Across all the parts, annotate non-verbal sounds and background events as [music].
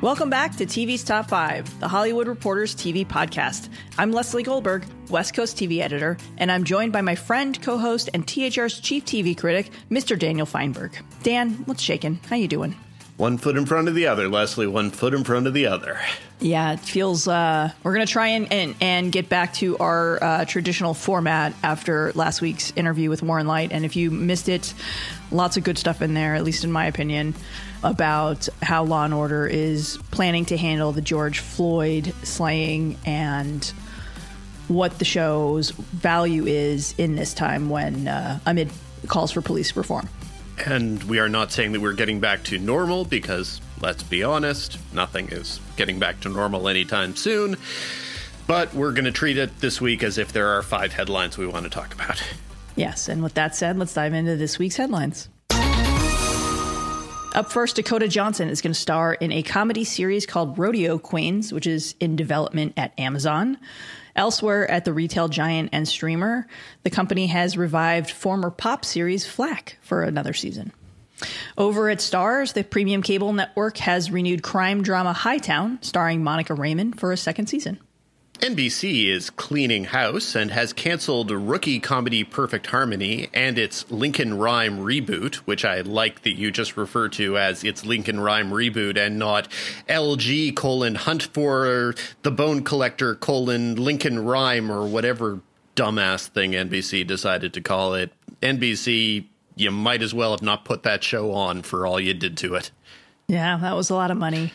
Welcome back to TV's Top 5, the Hollywood Reporters TV podcast. I'm Leslie Goldberg, West Coast TV editor, and I'm joined by my friend, co-host, and THR's chief TV critic, Mr. Daniel Feinberg. Dan, what's shaking? How you doing? One foot in front of the other, Leslie. One foot in front of the other. Yeah, it feels. Uh, we're going to try and, and, and get back to our uh, traditional format after last week's interview with Warren Leight. And if you missed it, lots of good stuff in there, at least in my opinion about how Law and Order is planning to handle the George Floyd slaying and what the show's value is in this time when uh, amid calls for police reform. And we are not saying that we're getting back to normal because, let's be honest, nothing is getting back to normal anytime soon. But we're going to treat it this week as if there are five headlines we want to talk about. Yes, and with that said, let's dive into this week's headlines. Up first, Dakota Johnson is going to star in a comedy series called Rodeo Queens, which is in development at Amazon. Elsewhere at the retail giant and streamer, the company has revived former pop series Flack for another season. Over at Starz, the premium cable network has renewed crime drama Hightown, starring Monica Raymund, for a second season. NBC is cleaning house and has canceled rookie comedy Perfect Harmony and its Lincoln Rhyme reboot, which I like that you just refer to as its Lincoln Rhyme reboot and not LG colon Hunt for the Bone Collector colon Lincoln Rhyme or whatever dumbass thing NBC decided to call it. NBC, you might as well have not put that show on for all you did to it. Yeah, that was a lot of money.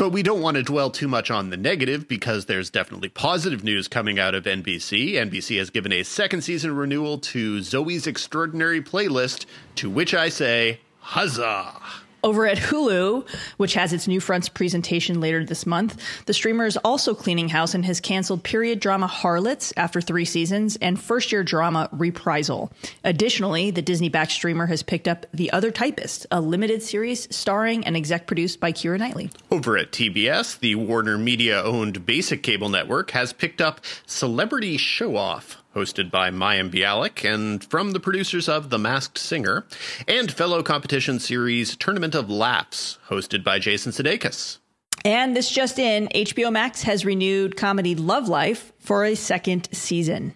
But we don't want to dwell too much on the negative because there's definitely positive news coming out of NBC. NBC has given a second season renewal to Zoey's Extraordinary Playlist, to which I say, huzzah! Over at Hulu, which has its new fronts presentation later this month, the streamer is also cleaning house and has canceled period drama Harlots after three seasons and first year drama Reprisal. Additionally, the Disney backed streamer has picked up The Other Typist, a limited series starring and exec produced by Keira Knightley. Over at TBS, the Warner Media owned basic cable network has picked up Celebrity Show Off hosted by Mayim Bialik and from the producers of The Masked Singer, and fellow competition series Tournament of Laughs, hosted by Jason Sudeikis. And this just in, HBO Max has renewed comedy Love Life for a second season.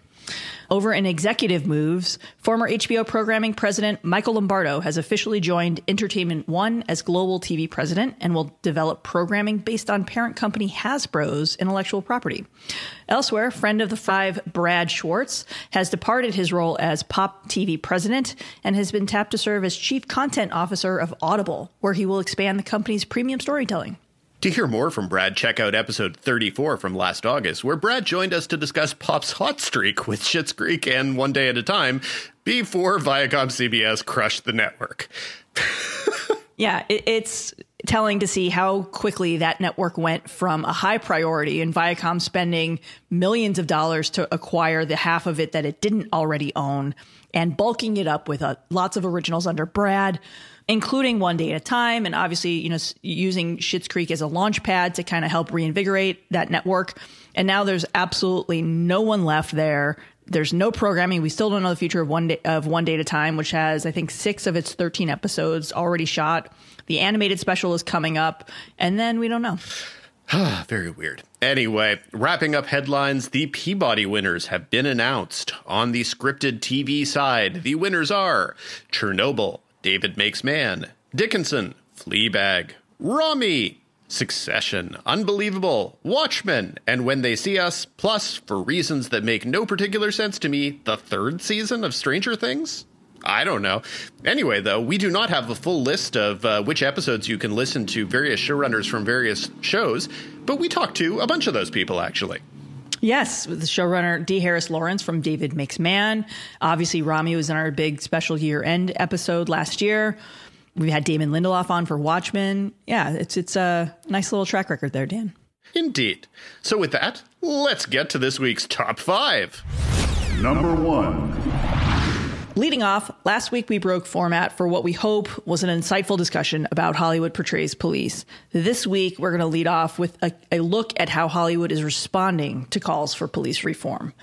Over in executive moves, former HBO programming president Michael Lombardo has officially joined Entertainment One as global TV president and will develop programming based on parent company Hasbro's intellectual property. Elsewhere, friend of the five Brad Schwartz has departed his role as Pop TV president and has been tapped to serve as chief content officer of Audible, where he will expand the company's premium storytelling. To hear more from Brad, check out episode 34 from last August, where Brad joined us to discuss Pop's hot streak with Schitt's Creek and One Day at a Time before Viacom CBS crushed the network. [laughs] yeah, it's telling to see how quickly that network went from a high priority and Viacom spending millions of dollars to acquire the half of it that it didn't already own and bulking it up with uh, lots of originals under Brad including one day at a time, and obviously, you know, using Schitt's Creek as a launch pad to kind of help reinvigorate that network. And now there's absolutely no one left there. There's no programming. We still don't know the future of one day of one day at a time, which has I think six of its 13 episodes already shot. The animated special is coming up, and then we don't know. [sighs] Very weird. Anyway, wrapping up headlines, the Peabody winners have been announced. On the scripted TV side, the winners are Chernobyl, David Makes Man, Dickinson, Fleabag, Ramy, Succession, Unbelievable, Watchmen, and When They See Us, plus, for reasons that make no particular sense to me, the third season of Stranger Things? I don't know. Anyway, though, we do not have a full list of uh, which episodes you can listen to various showrunners from various shows, but we talked to a bunch of those people, actually. Yes, with the showrunner Dee Harris-Lawrence from David Makes Man. Obviously, Ramy was in our big special year end episode last year. We had Damon Lindelof on for Watchmen. Yeah, it's it's a nice little track record there, Dan. Indeed. So with that, let's get to this week's top five. Number one. Leading off, last week we broke format for what we hope was an insightful discussion about Hollywood portrays police. This week, we're going to lead off with a, a, look at how Hollywood is responding to calls for police reform.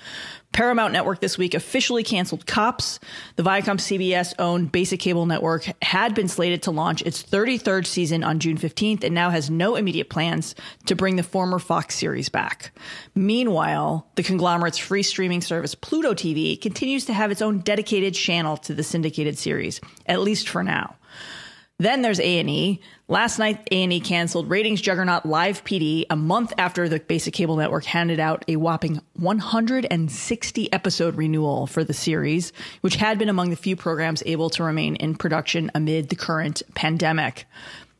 Paramount Network this week officially canceled Cops. The Viacom CBS owned basic cable network had been slated to launch its 33rd season on June 15th and now has no immediate plans to bring the former Fox series back. Meanwhile, the conglomerate's free streaming service Pluto TV continues to have its own dedicated channel to the syndicated series, at least for now. Then there's A&E. Last night, A&E canceled ratings juggernaut Live PD a month after the basic cable network handed out a whopping 160 episode renewal for the series, which had been among the few programs able to remain in production amid the current pandemic.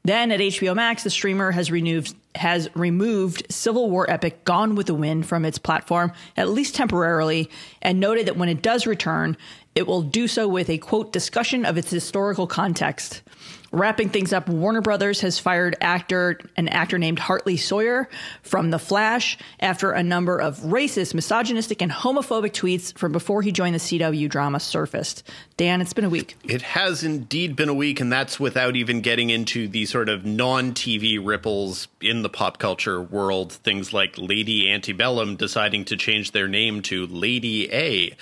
Then at HBO Max, the streamer has renewed has removed Civil War epic Gone with the Wind from its platform, at least temporarily, and noted that when it does return, it will do so with a quote discussion of its historical context. Wrapping things up, Warner Brothers has fired actor an actor named Hartley Sawyer from The Flash after a number of racist, misogynistic, and homophobic tweets from before he joined the CW drama surfaced. Dan, it's been a week. It has indeed been a week, and that's without even getting into the sort of non-TV ripples in the pop culture world. Things like Lady Antebellum deciding to change their name to Lady A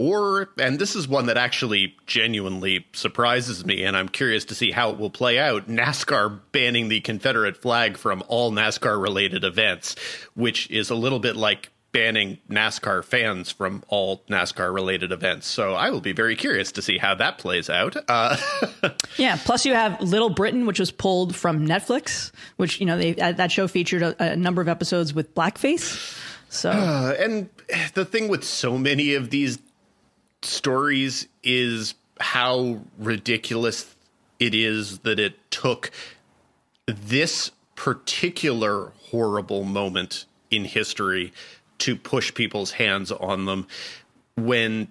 or, and this is one that actually genuinely surprises me, and I'm curious to see how it will play out NASCAR banning the Confederate flag from all NASCAR related events, which is a little bit like banning NASCAR fans from all NASCAR related events. So I will be very curious to see how that plays out. Uh, [laughs] yeah. Plus, you have Little Britain, which was pulled from Netflix, which, you know, they, that show featured a, a number of episodes with blackface. So, uh, and the thing with so many of these stories is how ridiculous it is that it took this particular horrible moment in history to push people's hands on them when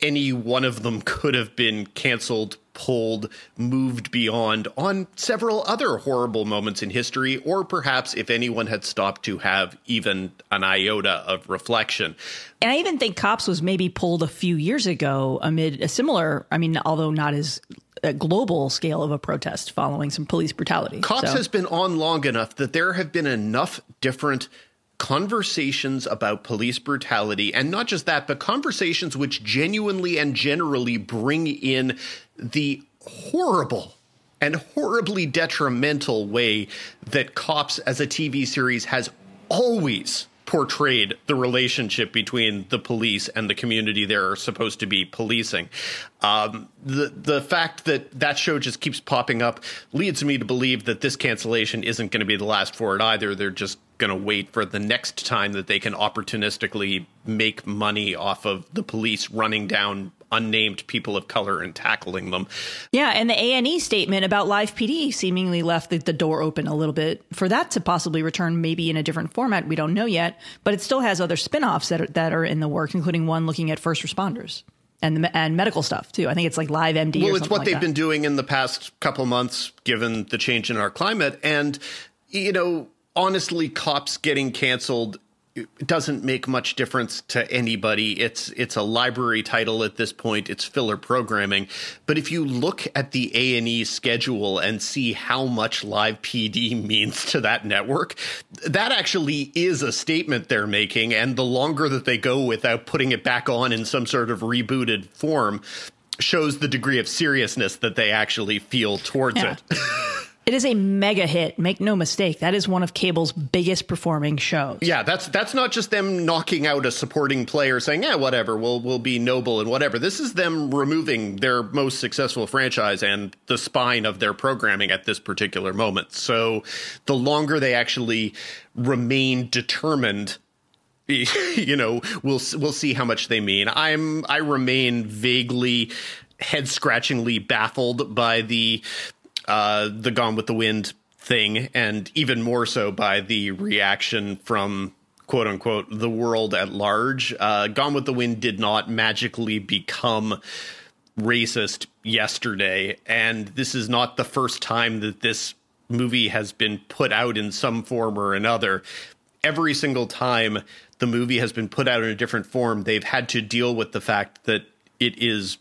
any one of them could have been canceled, pulled, moved beyond on several other horrible moments in history, or perhaps if anyone had stopped to have even an iota of reflection. And I even think Cops was maybe pulled a few years ago amid a similar, I mean, although not as a global scale of a protest following some police brutality. Cops so. has been on long enough that there have been enough different conversations about police brutality, and not just that, but conversations which genuinely and generally bring in the horrible and horribly detrimental way that Cops as a TV series has always portrayed the relationship between the police and the community they're supposed to be policing. Um, the the fact that that show just keeps popping up leads me to believe that this cancellation isn't going to be the last for it either. They're just going to wait for the next time that they can opportunistically make money off of the police running down unnamed people of color and tackling them. Yeah, and the A&E statement about Live PD seemingly left the, the, door open a little bit for that to possibly return maybe in a different format. We don't know yet, but it still has other spin-offs that are, that are in the work, including one looking at first responders and the, and medical stuff too. I think it's like Live MD. Well, it's what like they've that. been doing in the past couple months, given the change in our climate, and you know, honestly, cops getting canceled doesn't make much difference to anybody. It's it's a library title at this point. It's filler programming. But if you look at the A and E schedule and see how much live PD [laughs] means to that network, that actually is a statement they're making. And the longer that they go without putting it back on in some sort of rebooted form, shows the degree of seriousness that they actually feel towards yeah. it. [laughs] It is a mega hit. Make no mistake. That is one of cable's biggest performing shows. Yeah, that's that's not just them knocking out a supporting player saying, "Yeah, whatever, we'll we'll be noble and whatever." This is them removing their most successful franchise and the spine of their programming at this particular moment. So, the longer they actually remain determined [laughs] you know, we'll we'll see how much they mean. I'm I remain vaguely head scratchingly baffled by the uh, the Gone with the Wind thing, and even more so by the reaction from quote unquote the world at large. Uh, Gone with the Wind did not magically become racist yesterday, and this is not the first time that this movie has been put out in some form or another. Every single time the movie has been put out in a different form, they've had to deal with the fact that it is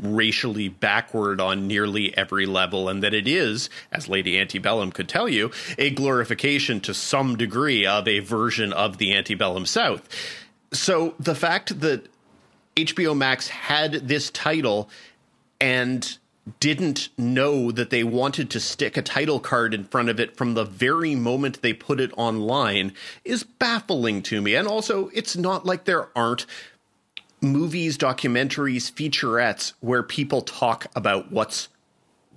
racially backward on nearly every level, and that it is, as Lady Antebellum could tell you, a glorification to some degree of a version of the antebellum South. So the fact that HBO Max had this title and didn't know that they wanted to stick a title card in front of it from the very moment they put it online is baffling to me. And also, it's not like there aren't movies, documentaries, featurettes where people talk about what's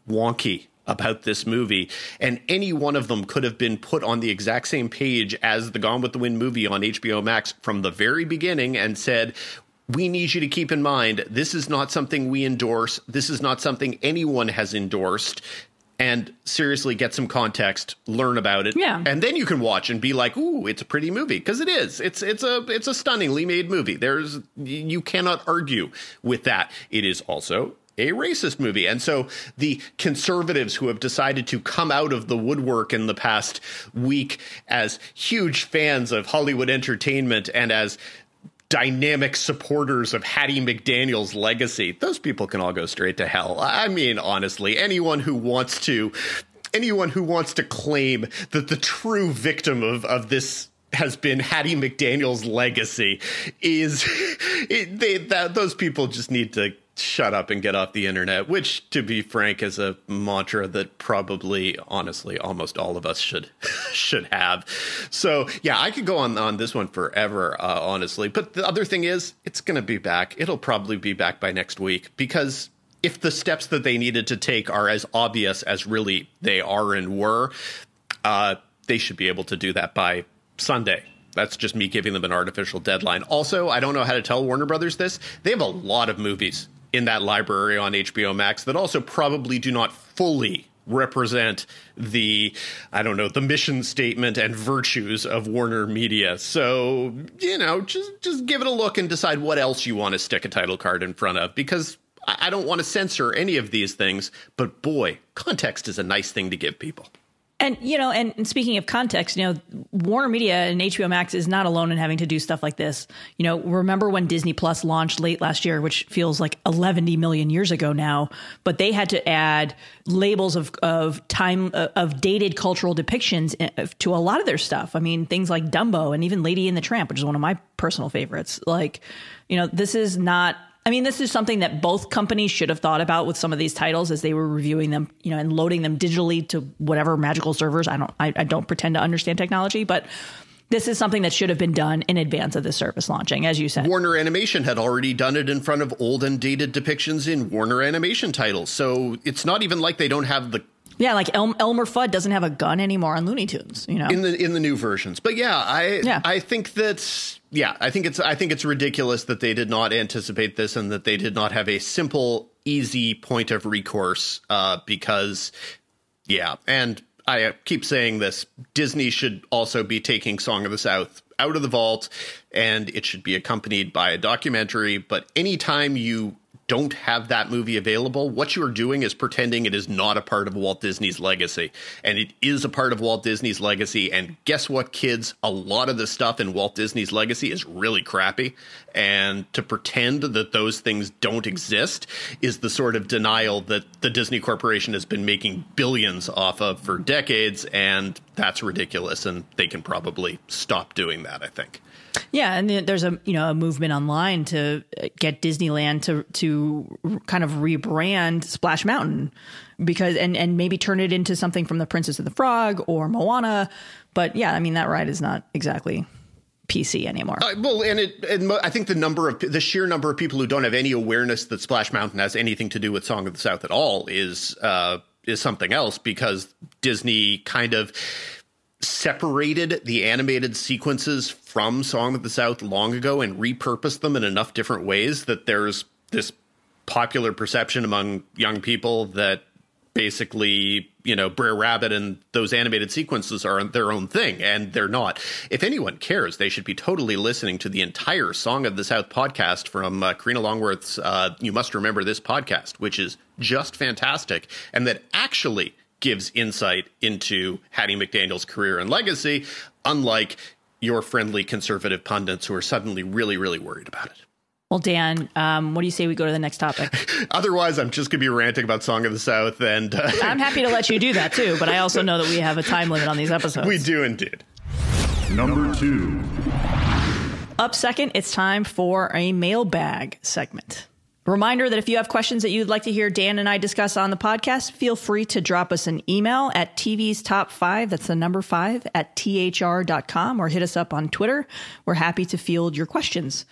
wonky about this movie. And any one of them could have been put on the exact same page as the Gone with the Wind movie on HBO Max from the very beginning and said, we need you to keep in mind this is not something we endorse. This is not something anyone has endorsed and seriously get some context, learn about it, yeah. and then you can watch and be like, "Ooh, it's a pretty movie," because it is. It's it's a it's a stunningly made movie. There's you cannot argue with that. It is also a racist movie. And so the conservatives who have decided to come out of the woodwork in the past week as huge fans of Hollywood entertainment and as dynamic supporters of Hattie McDaniel's legacy, those people can all go straight to hell. I mean, honestly, anyone who wants to anyone who wants to claim that the true victim of, of this has been Hattie McDaniel's legacy is [laughs] it, they, that, those people just need to shut up and get off the internet, which, to be frank, is a mantra that probably, honestly, almost all of us should [laughs] should have. So, yeah, I could go on on this one forever, uh, honestly. But the other thing is, it's going to be back. It'll probably be back by next week because if the steps that they needed to take are as obvious as really they are and were, uh, they should be able to do that by Sunday. That's just me giving them an artificial deadline. Also, I don't know how to tell Warner Brothers this. They have a lot of movies in that library on HBO Max that also probably do not fully represent the I don't know the mission statement and virtues of Warner Media. So, you know, just just give it a look and decide what else you want to stick a title card in front of because I don't want to censor any of these things, but boy, context is a nice thing to give people. And you know, and, speaking of context, you know, Warner Media and HBO Max is not alone in having to do stuff like this. You know, remember when Disney Plus launched late last year, which feels like 11 million years ago now, but they had to add labels of of time uh, of dated cultural depictions uh, to a lot of their stuff. I mean, things like Dumbo and even Lady and the Tramp, which is one of my personal favorites. Like, you know, this is not I mean, this is something that both companies should have thought about with some of these titles as they were reviewing them, you know, and loading them digitally to whatever magical servers. I don't, I, I don't pretend to understand technology, but this is something that should have been done in advance of the service launching, as you said. Warner Animation had already done it in front of old and dated depictions in Warner Animation titles, so it's not even like they don't have the yeah, like El- Elmer Fudd doesn't have a gun anymore on Looney Tunes, you know. In the in the new versions. But yeah, I yeah. I think that yeah, I think it's I think it's ridiculous that they did not anticipate this and that they did not have a simple easy point of recourse uh, because yeah, and I keep saying this, Disney should also be taking Song of the South out of the vault and it should be accompanied by a documentary, but anytime you don't have that movie available, what you are doing is pretending it is not a part of Walt Disney's legacy. And it is a part of Walt Disney's legacy. And guess what, kids? A lot of the stuff in Walt Disney's legacy is really crappy. And to pretend that those things don't exist is the sort of denial that the Disney Corporation has been making billions off of for decades. And that's ridiculous. And they can probably stop doing that, I think. Yeah, and there's a you know a movement online to get Disneyland to to to kind of rebrand Splash Mountain because and and maybe turn it into something from the Princess of the Frog or Moana. But yeah, I mean that ride is not exactly PC anymore. Uh, well, and it, and I think the number of the sheer number of people who don't have any awareness that Splash Mountain has anything to do with Song of the South at all is uh, is something else because Disney kind of separated the animated sequences from Song of the South long ago and repurposed them in enough different ways that there's this popular perception among young people that basically, you know, Brer Rabbit and those animated sequences are their own thing, and they're not. If anyone cares, they should be totally listening to the entire Song of the South podcast from uh, Karina Longworth's uh, You Must Remember This podcast, which is just fantastic, and that actually gives insight into Hattie McDaniel's career and legacy, unlike your friendly conservative pundits who are suddenly really, really worried about it. Well, Dan, um, what do you say we go to the next topic? [laughs] Otherwise, I'm just going to be ranting about Song of the South, and uh, I'm happy to let you do that too. But I also know that we have a time limit on these episodes. We do indeed. Number two. Up second, it's time for a mailbag segment. Reminder that if you have questions that you'd like to hear Dan and I discuss on the podcast, feel free to drop us an email at TV's top five. That's the number five at thr.com or hit us up on Twitter. We're happy to field your questions.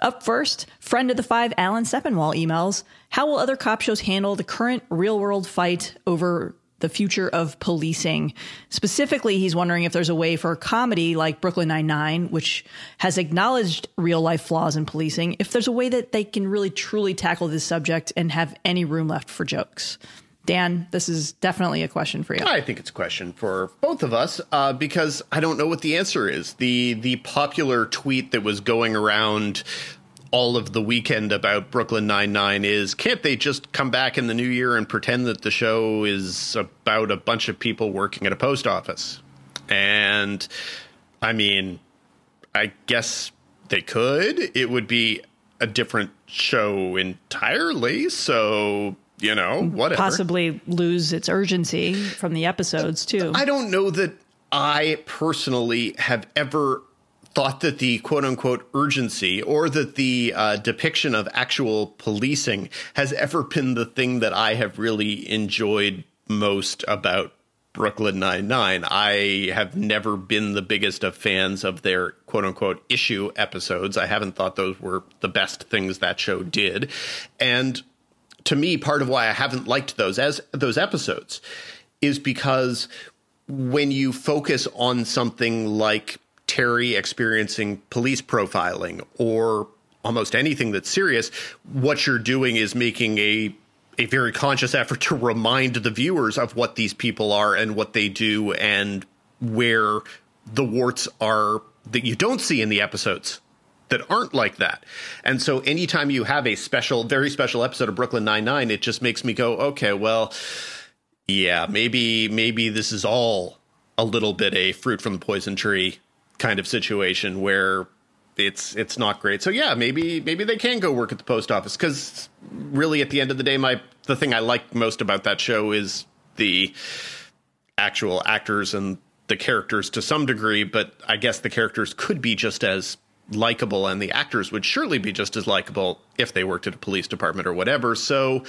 Up first, friend of the five, Alan Sepinwall emails How will other cop shows handle the current real world fight over the future of policing? Specifically, he's wondering if there's a way for a comedy like Brooklyn Nine-Nine, which has acknowledged real life flaws in policing, if there's a way that they can really truly tackle this subject and have any room left for jokes. Dan, this is definitely a question for you. I think it's a question for both of us uh, because I don't know what the answer is. The the popular tweet that was going around all of the weekend about Brooklyn Nine Nine is can't they just come back in the new year and pretend that the show is about a bunch of people working at a post office? And I mean, I guess they could. It would be a different show entirely. So you know, whatever. Possibly lose its urgency from the episodes too. I don't know that I personally have ever thought that the quote unquote urgency or that the uh, depiction of actual policing has ever been the thing that I have really enjoyed most about Brooklyn Nine Nine. I have never been the biggest of fans of their quote unquote issue episodes. I haven't thought those were the best things that show did, and to me, part of why I haven't liked those as those episodes is because when you focus on something like Terry experiencing police profiling or almost anything that's serious, what you're doing is making a a very conscious effort to remind the viewers of what these people are and what they do and where the warts are that you don't see in the episodes that aren't like that. And so anytime you have a special, very special episode of Brooklyn Nine Nine, it just makes me go, okay, well, yeah, maybe maybe this is all a little bit a fruit from the poison tree kind of situation where it's it's not great. So yeah, maybe maybe they can go work at the post office because really at the end of the day, my the thing I like most about that show is the actual actors and the characters to some degree, but I guess the characters could be just as likable and the actors would surely be just as likable if they worked at a police department or whatever. So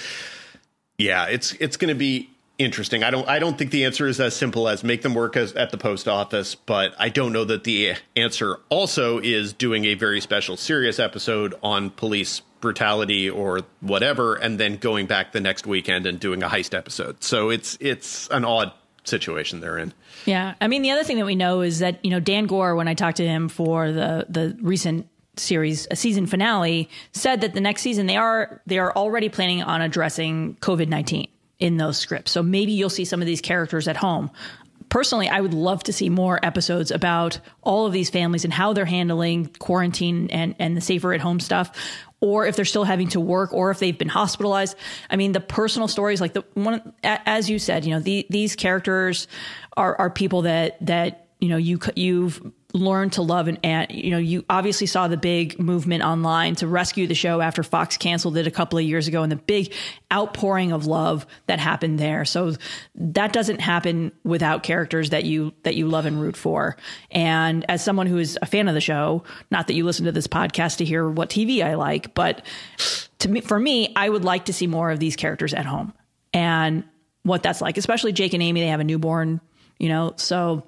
yeah, it's it's going to be interesting. I don't I don't think the answer is as simple as make them work as at the post office, but I don't know that the answer also is doing a very special serious episode on police brutality or whatever and then going back the next weekend and doing a heist episode. So it's it's an odd situation they're in. Yeah. I mean, the other thing that we know is that, you know, Dan Goor when I talked to him for the, the recent series a season finale said that the next season they are they are already planning on addressing covid-19 in those scripts. So maybe you'll see some of these characters at home. Personally i would love to see more episodes about all of these families and how they're handling quarantine and and the safer at home stuff or if they're still having to work or if they've been hospitalized. I mean the personal stories like the one as you said you know the, these characters are are people that that you know you you've learned to love and, and you know you obviously saw the big movement online to rescue the show after Fox canceled it a couple of years ago and the big outpouring of love that happened there so that doesn't happen without characters that you that you love and root for and as someone who is a fan of the show not that you listen to this podcast to hear what TV I like but to me, for me, I would like to see more of these characters at home and what that's like, especially Jake and Amy. They have a newborn, you know, so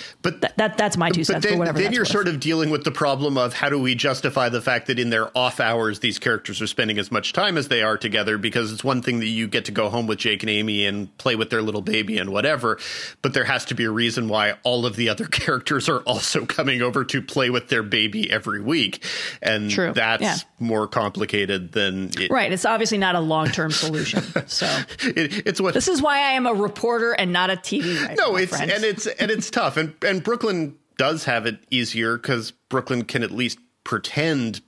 but Th- that that's my two cents. But then, whatever then you're worth. sort of dealing with the problem of how do we justify the fact that in their off hours these characters are spending as much time as they are together? Because it's one thing that you get to go home with Jake and Amy and play with their little baby and whatever, but there has to be a reason why all of the other [laughs] characters are also coming over to play with their baby every week, and True. that's Yeah. more complicated than it, right. It's obviously not a long term solution. So [laughs] it, it's what this is why I am a reporter and not a TV writer. No, it's friends. and it's and it's tough, and and Brooklyn does have it easier because Brooklyn can at least pretend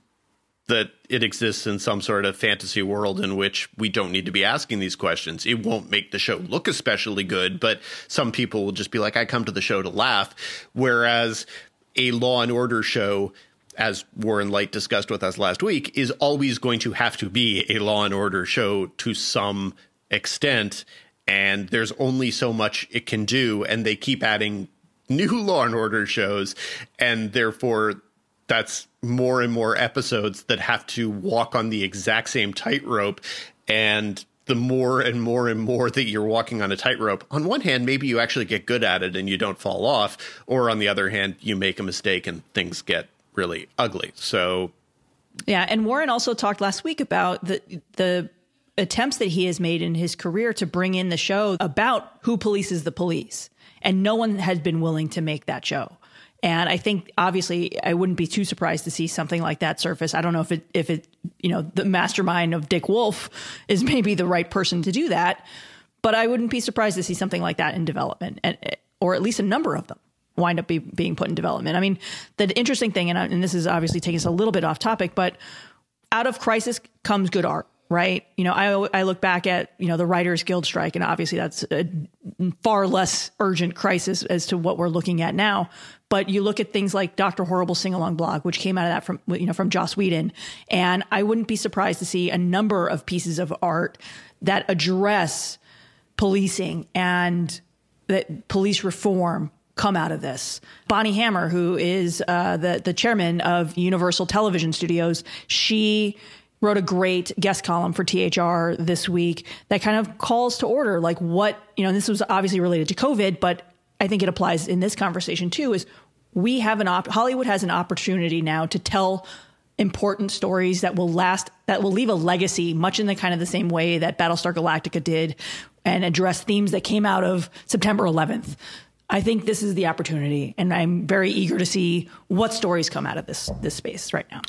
that it exists in some sort of fantasy world in which we don't need to be asking these questions. It won't make the show look especially good, but some people will just be like, "I come to the show to laugh," whereas a Law and Order show. As Warren Leight discussed with us last week, is always going to have to be a Law and Order show to some extent, and there's only so much it can do, and they keep adding new Law and Order shows, and therefore that's more and more episodes that have to walk on the exact same tightrope, and the more and more and more that you're walking on a tightrope, on one hand, maybe you actually get good at it and you don't fall off, or on the other hand, you make a mistake and things get really ugly. So Yeah, and Warren also talked last week about the the attempts that he has made in his career to bring in the show about who polices the police, and no one has been willing to make that show. And I think obviously I wouldn't be too surprised to see something like that surface. I don't know if it if it you know the mastermind of Dick Wolf is maybe the right person to do that, but I wouldn't be surprised to see something like that in development, and or at least a number of them wind up be, being put in development. I mean, the interesting thing, and, and this is obviously taking us a little bit off topic, but out of crisis comes good art, right? You know, I I look back at you know the Writers Guild strike, and obviously that's a far less urgent crisis as to what we're looking at now. But you look at things like Doctor Horrible sing along blog, which came out of that from you know from Joss Whedon, and I wouldn't be surprised to see a number of pieces of art that address policing and that police reform come out of this. Bonnie Hammer, who is uh, the the chairman of Universal Television Studios, she wrote a great guest column for THR this week that kind of calls to order like what you know. This was obviously related to COVID, but I think it applies in this conversation too. Is we have an op- Hollywood has an opportunity now to tell important stories that will last that will leave a legacy much in the kind of the same way that Battlestar Galactica did and address themes that came out of September 11th. I think this is the opportunity and I'm very eager to see what stories come out of this this space right now.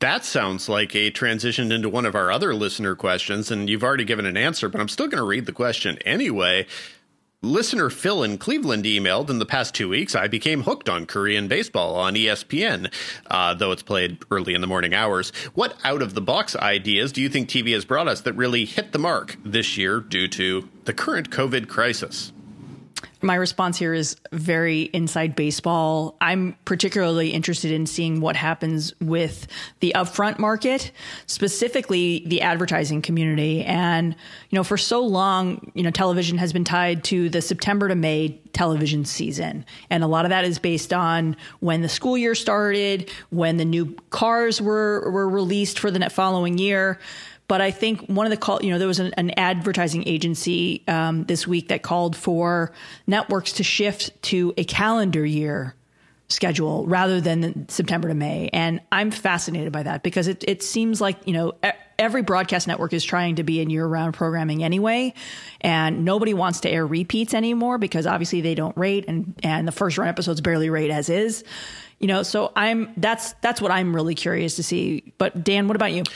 That sounds like a transition into one of our other listener questions, and you've already given an answer, but I'm still going to read the question anyway. Listener Phil in Cleveland emailed in the past two weeks, I became hooked on Korean baseball on ESPN, uh, though it's played early in the morning hours. What out of the box ideas do you think TV has brought us that really hit the mark this year due to the current COVID crisis? My response here is very inside baseball. I'm particularly interested in seeing what happens with the upfront market, specifically the advertising community. And, you know, for so long, you know, television has been tied to the September to May television season. And a lot of that is based on when the school year started, when the new cars were, were released for the following year. But I think one of the call, you know, there was an, an advertising agency um, this week that called for networks to shift to a calendar year schedule rather than September to May. And I'm fascinated by that because it, it seems like, you know, every broadcast network is trying to be in year round programming anyway. And nobody wants to air repeats anymore because obviously they don't rate and, and the first run episodes barely rate as is you know so i'm that's that's what i'm really curious to see. But dan what about you? [laughs]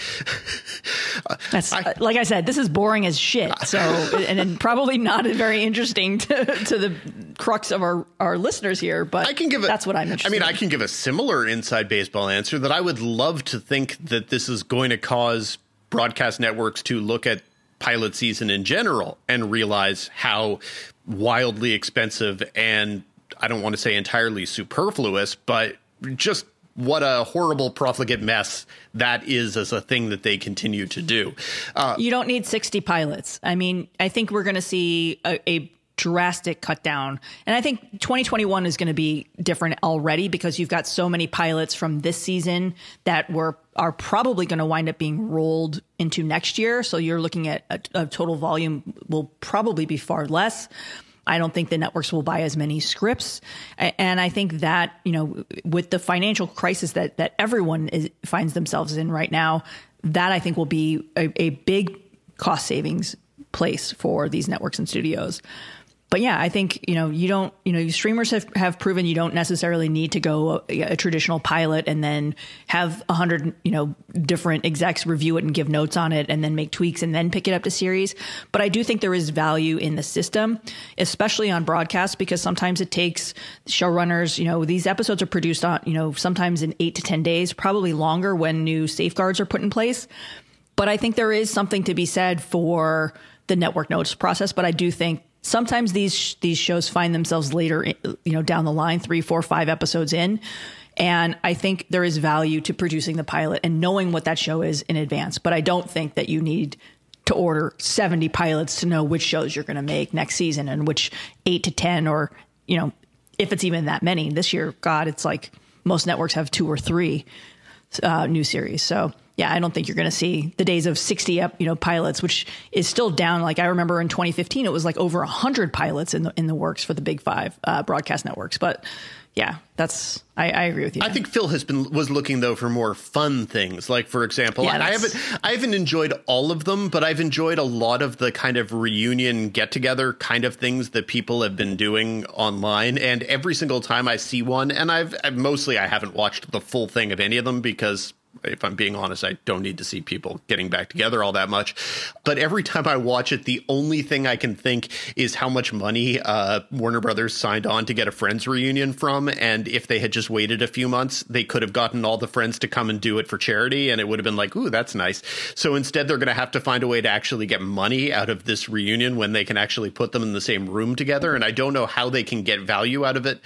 That's I, like i said this is boring as shit. [laughs] So and, and probably not very interesting to, to the crux of our our listeners here but i can give a, that's what i'm i mean i can give a similar inside baseball answer that i would love to think that this is going to cause broadcast networks to look at pilot season in general and realize how wildly expensive and I don't want to say entirely superfluous, but just what a horrible profligate mess that is as a thing that they continue to do. Uh, you don't need 60 pilots. I mean, I think we're going to see a, a drastic cut down. And I think 2021 is going to be different already because you've got so many pilots from this season that were are probably going to wind up being rolled into next year. So you're looking at a, a total volume will probably be far less. I don't think the networks will buy as many scripts, and I think that you know, with the financial crisis that that everyone is, finds themselves in right now, that I think will be a, a big cost savings place for these networks and studios but yeah, I think you know you don't you know streamers have, have proven you don't necessarily need to go a, a traditional pilot and then have a hundred you know different execs review it and give notes on it and then make tweaks and then pick it up to series. But I do think there is value in the system, especially on broadcast because sometimes it takes showrunners. You know these episodes are produced on you know sometimes in eight to ten days, probably longer when new safeguards are put in place. But I think there is something to be said for the network notes process. But I do think sometimes these these shows find themselves later, you know, down the line, three, four, five episodes in. And I think there is value to producing the pilot and knowing what that show is in advance. But I don't think that you need to order 70 pilots to know which shows you're going to make next season and which eight to 10 or, you know, if it's even that many. This year, God, it's like most networks have two or three uh, new series. So yeah, I don't think you're going to see the days of 60 up, you know, pilots, which is still down. Like I remember in 2015, it was like over 100 pilots in the in the works for the big five uh, broadcast networks. But yeah, that's I, I, agree with you. I think Phil has been was looking though for more fun things. Like for example, yeah, I haven't I haven't enjoyed all of them, but I've enjoyed a lot of the kind of reunion get together kind of things that people have been doing online. And every single time I see one, and I've, I've mostly I haven't watched the full thing of any of them because if I'm being honest, I don't need to see people getting back together all that much. But every time I watch it, the only thing I can think is how much money uh, Warner Brothers signed on to get a Friends reunion from. And if they had just waited a few months, they could have gotten all the friends to come and do it for charity. And it would have been like, ooh, that's nice. So instead, they're going to have to find a way to actually get money out of this reunion when they can actually put them in the same room together. And I don't know how they can get value out of it.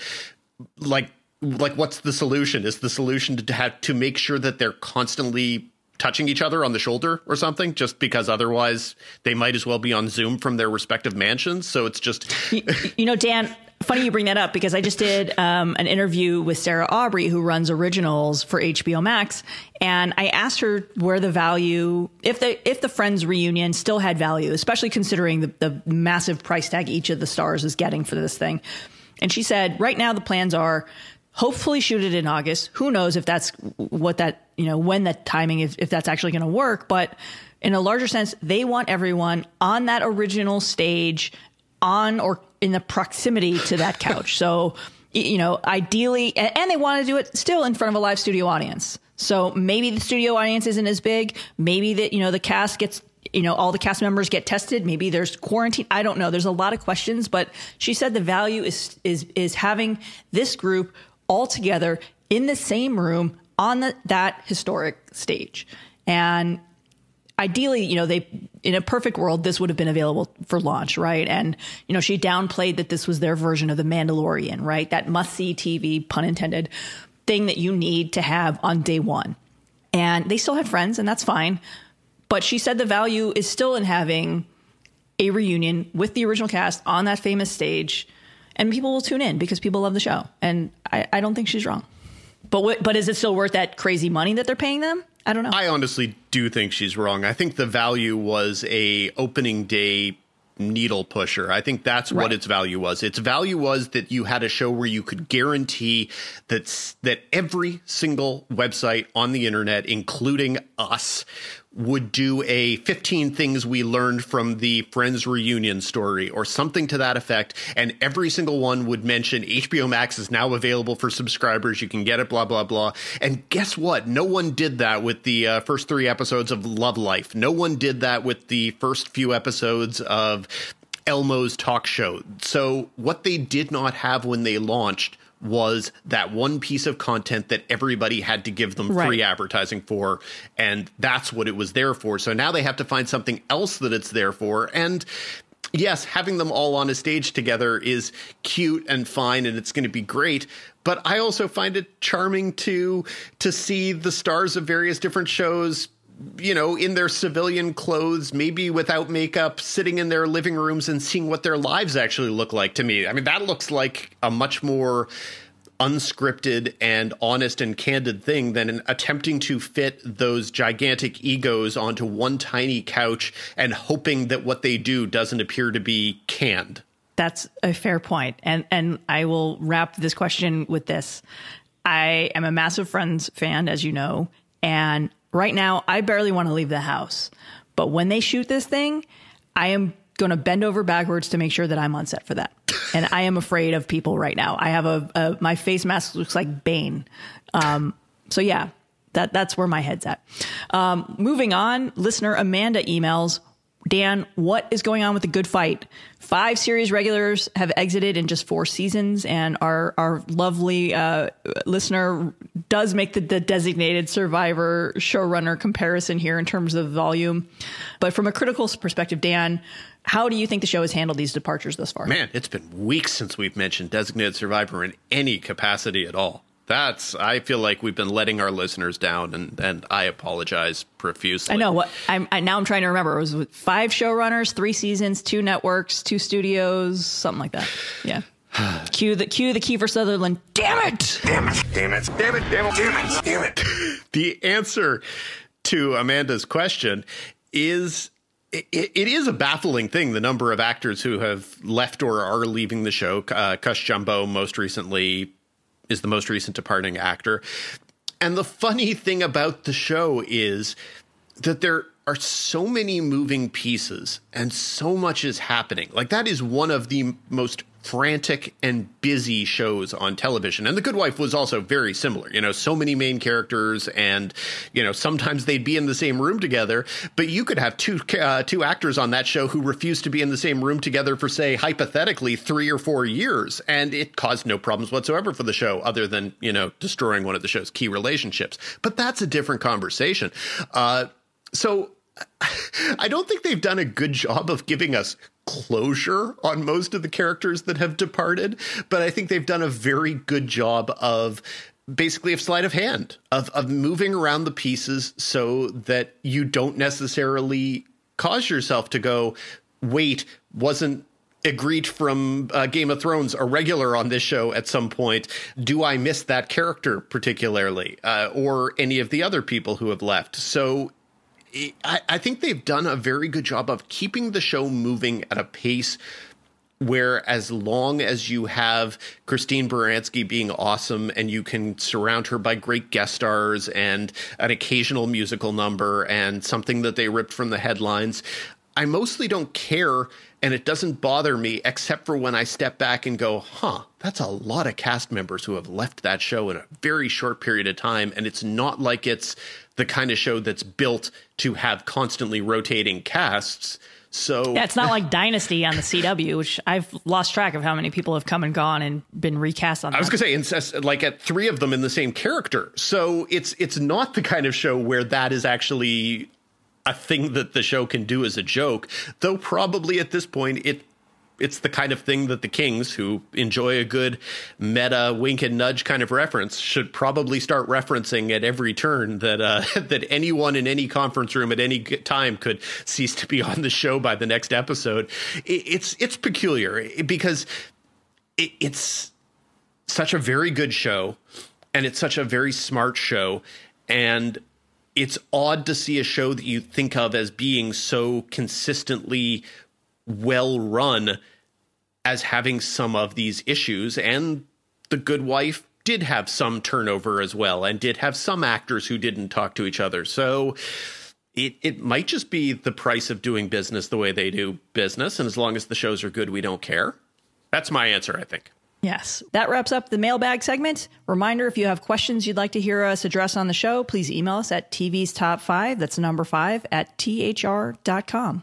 Like, like what's the solution? Is the solution to have to make sure that they're constantly touching each other on the shoulder or something? Just because otherwise they might as well be on zoom from their respective mansions? So it's just you, you know dan funny you bring that up because I just did um, an interview with Sarah Aubrey, who runs originals for HBO Max, and I asked her where the value, if the if the Friends reunion still had value, especially considering the, the massive price tag each of the stars is getting for this thing. And she said, right now the plans are hopefully shoot it in August. Who knows if that's what that, you know, when that timing, if, if that's actually going to work. But in a larger sense, they want everyone on that original stage on or in the proximity to that couch. [laughs] so, you know, ideally, and they want to do it still in front of a live studio audience. So maybe the studio audience isn't as big. Maybe that, you know, the cast gets you know all the cast members get tested maybe there's quarantine i don't know there's a lot of questions but she said the value is is is having this group all together in the same room on the, that historic stage. And ideally, you know, they in a perfect world, this would have been available for launch, right? And you know, she downplayed that this was their version of the Mandalorian, right? That must see TV, pun intended, thing that you need to have on day one. And they still had friends, and that's fine. But she said the value is still in having a reunion with the original cast on that famous stage and people will tune in because people love the show. And I, I don't think she's wrong. But but is it still worth that crazy money that they're paying them? I don't know. I honestly do think she's wrong. I think the value was a opening day needle pusher. I think that's right. what its value was. Its value was that you had a show where you could guarantee that that every single website on the internet including us would do a 15 things we learned from the Friends reunion story or something to that effect. And every single one would mention HBO Max is now available for subscribers. You can get it, blah, blah, blah. And guess what? No one did that with the uh, first three episodes of Love Life. No one did that with the first few episodes of Elmo's talk show. So what they did not have when they launched was that one piece of content that everybody had to give them right. free advertising for and that's what it was there for so now they have to find something else that it's there for and yes having them all on a stage together is cute and fine and it's going to be great but i also find it charming to to see the stars of various different shows you know, in their civilian clothes, maybe without makeup, sitting in their living rooms and seeing what their lives actually look like to me. I mean, that looks like a much more unscripted and honest and candid thing than attempting to fit those gigantic egos onto one tiny couch and hoping that what they do doesn't appear to be canned. That's a fair point. And and I will wrap this question with this. I am a massive Friends fan, as you know, and right now I barely want to leave the house. But when they shoot this thing, I am going to bend over backwards to make sure that I'm on set for that. [laughs] And I am afraid of people right now. I have a, a my face mask looks like Bane. Um, so yeah, that that's where my head's at. Um, moving on, listener Amanda emails. Dan, what is going on with the good fight? Five series regulars have exited in just four seasons, and our our lovely uh, listener does make the, the designated survivor showrunner comparison here in terms of volume. But from a critical perspective, Dan, how do you think the show has handled these departures thus far? Man, it's been weeks since we've mentioned designated survivor in any capacity at all. That's I feel like we've been letting our listeners down, and and I apologize profusely. I know what I'm I, now. I'm trying to remember. It was five showrunners, three seasons, two networks, two studios, something like that. Yeah. [sighs] cue the cue the Kiefer Sutherland. Damn it! Damn it! Damn it! Damn it! Damn it! Damn it! Damn it! [laughs] the answer to Amanda's question is it, it is a baffling thing the number of actors who have left or are leaving the show. Uh, Cush Jumbo, most recently, is the most recent departing actor. And the funny thing about the show is that there are so many moving pieces and so much is happening. Like that is one of the most frantic and busy shows on television. And The Good Wife was also very similar. You know, so many main characters, and you know, sometimes they'd be in the same room together. But you could have two uh, two actors on that show who refused to be in the same room together for, say, hypothetically, three or four years, and it caused no problems whatsoever for the show, other than you know destroying one of the show's key relationships. But that's a different conversation. Uh, so [laughs] I don't think they've done a good job of giving us closure on most of the characters that have departed, but I think they've done a very good job of basically a sleight of hand of of moving around the pieces so that you don't necessarily cause yourself to go, wait, wasn't Ygritte from uh, Game of Thrones a regular on this show at some point. Do I miss that character particularly, uh, or any of the other people who have left? So I, I think they've done a very good job of keeping the show moving at a pace where as long as you have Christine Baranski being awesome and you can surround her by great guest stars and an occasional musical number and something that they ripped from the headlines, I mostly don't care and it doesn't bother me except for when I step back and go, huh, that's a lot of cast members who have left that show in a very short period of time. And it's not like it's the kind of show that's built to have constantly rotating casts. So yeah, it's not like Dynasty on the CW, which I've lost track of how many people have come and gone and been recast on. I was going to say, like at three of them in the same character. So it's it's not the kind of show where that is actually a thing that the show can do as a joke. Though probably at this point it it's the kind of thing that the Kings, who enjoy a good meta wink and nudge kind of reference, should probably start referencing at every turn that uh, [laughs] that anyone in any conference room at any time could cease to be on the show by the next episode. It's it's peculiar because it's such a very good show, and it's such a very smart show, and it's odd to see a show that you think of as being so consistently well run as having some of these issues. And The Good Wife did have some turnover as well and did have some actors who didn't talk to each other. So it, it might just be the price of doing business the way they do business. And as long as the shows are good, we don't care. That's my answer, I think. Yes. That wraps up the mailbag segment. Reminder if you have questions you'd like to hear us address on the show, please email us at TV's Top 5, that's number 5, at thr.com.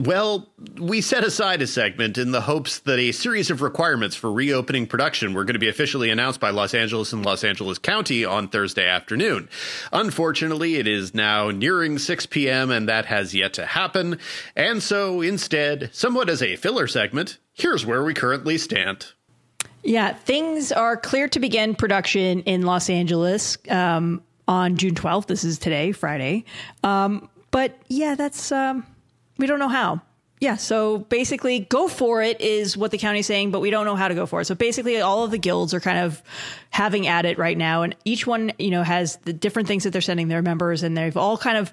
well, we set aside a segment in the hopes that a series of requirements for reopening production were going to be officially announced by Los Angeles and Los Angeles County on Thursday afternoon. Unfortunately, it is now nearing 6 p.m., and that has yet to happen. And so instead, somewhat as a filler segment, here's where we currently stand. Yeah, things are clear to begin production in Los Angeles um, on June 12th. This is today, Friday. Um, but yeah, that's, um, we don't know how. Yeah, so basically, go for it is what the county's saying, but we don't know how to go for it. So basically, all of the guilds are kind of having at it right now, and each one, you know, has the different things that they're sending their members, and they've all kind of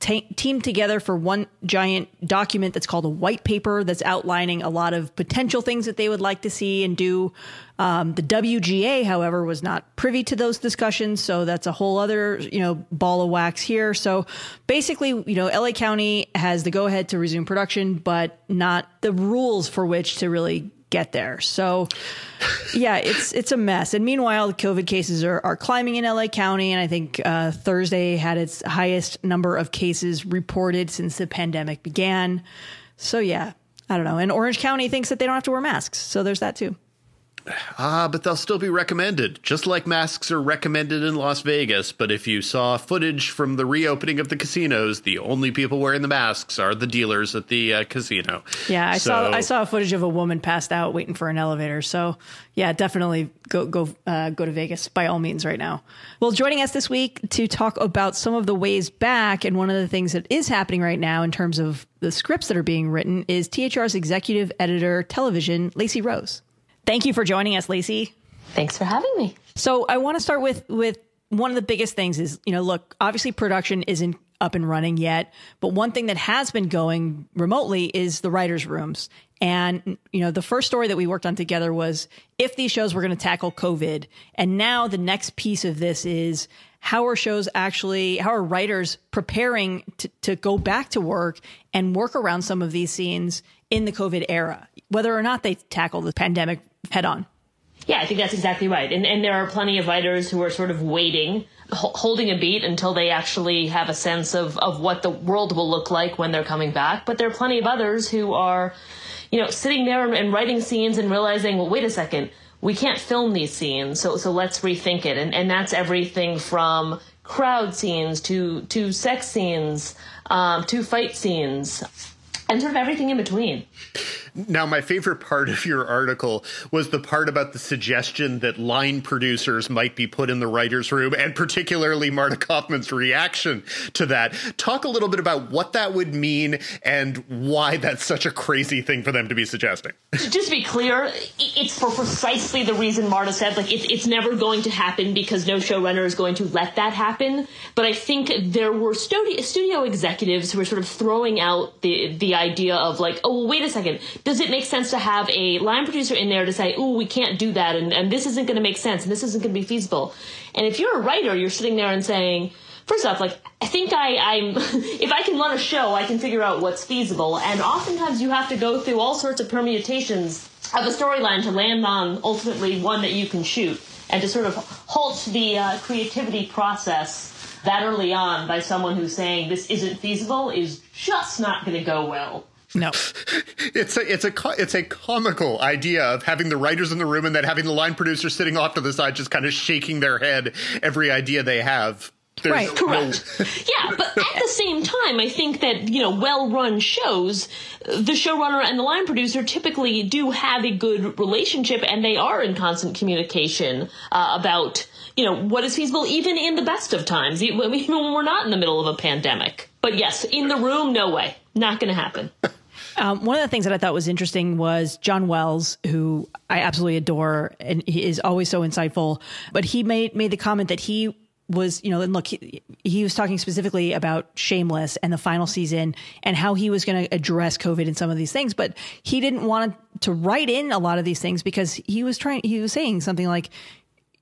ta teamed together for one giant document that's called a white paper that's outlining a lot of potential things that they would like to see and do. Um, the WGA, however, was not privy to those discussions, so that's a whole other you know ball of wax here. So basically, you know, LA County has the go ahead to resume production, but not the rules for which to really get there. So yeah, it's it's a mess. And meanwhile, the COVID cases are, are climbing in LA County, and I think uh, Thursday had its highest number of cases reported since the pandemic began. So yeah, I don't know. And Orange County thinks that they don't have to wear masks, so there's that too. Ah, but they'll still be recommended, just like masks are recommended in Las Vegas. But if you saw footage from the reopening of the casinos, the only people wearing the masks are the dealers at the uh, casino. Yeah, I So- saw I saw footage of a woman passed out waiting for an elevator. So yeah, definitely go go uh, go to Vegas by all means right now. Well, joining us this week to talk about some of the ways back, and one of the things that is happening right now in terms of the scripts that are being written is THR's executive editor television, Lacey Rose. Thank you for joining us, Lacey. Thanks for having me. So I want to start with with one of the biggest things is you know look obviously production isn't up and running yet, but one thing that has been going remotely is the writers' rooms. And you know the first story that we worked on together was if these shows were going to tackle COVID, and now the next piece of this is how are shows actually how are writers preparing to, to go back to work and work around some of these scenes in the COVID era, whether or not they tackle the pandemic head on. Yeah, I think that's exactly right. And and there are plenty of writers who are sort of waiting, ho- holding a beat until they actually have a sense of of what the world will look like when they're coming back. But there are plenty of others who are, you know, sitting there and, writing scenes and realizing, well, wait a second, we can't film these scenes, so so let's rethink it. And and that's everything from crowd scenes to to sex scenes, um, to fight scenes, and sort of everything in between. Now, my favorite part of your article was the part about the suggestion that line producers might be put in the writer's room, and particularly Marta Kauffman's reaction to that. Talk a little bit about what that would mean and why that's such a crazy thing for them to be suggesting. just to be clear, it's for precisely the reason Marta said, like, it's, it's never going to happen because no showrunner is going to let that happen. But I think there were studio, studio executives who were sort of throwing out the, the idea of, like, oh, well, wait a second, does it make sense to have a line producer in there to say, oh, we can't do that, and, and this isn't going to make sense, and this isn't going to be feasible? And if you're a writer, you're sitting there and saying, First off, like I think I, I'm [laughs] if I can run a show, I can figure out what's feasible. And oftentimes you have to go through all sorts of permutations of a storyline to land on ultimately one that you can shoot, and to sort of halt the uh, creativity process that early on by someone who's saying this isn't feasible is just not going to go well. No. [laughs] It's a it's a it's a comical idea of having the writers in the room and then having the line producer sitting off to the side, just kind of shaking their head every idea they have. There's Right. no- Correct. [laughs] yeah, but at the same time, I think that, you know, well run shows, the showrunner and the line producer typically do have a good relationship and they are in constant communication uh, about, you know, what is feasible even in the best of times, even when we're not in the middle of a pandemic. But yes, in the room, no way. Not going to happen. [laughs] Um, one of the things that I thought was interesting was John Wells, who I absolutely adore, and he is always so insightful. But he made made the comment that he was, you know, and look, he, he was talking specifically about Shameless and the final season and how he was going to address COVID and some of these things. But he didn't want to write in a lot of these things because he was trying, he was saying something like,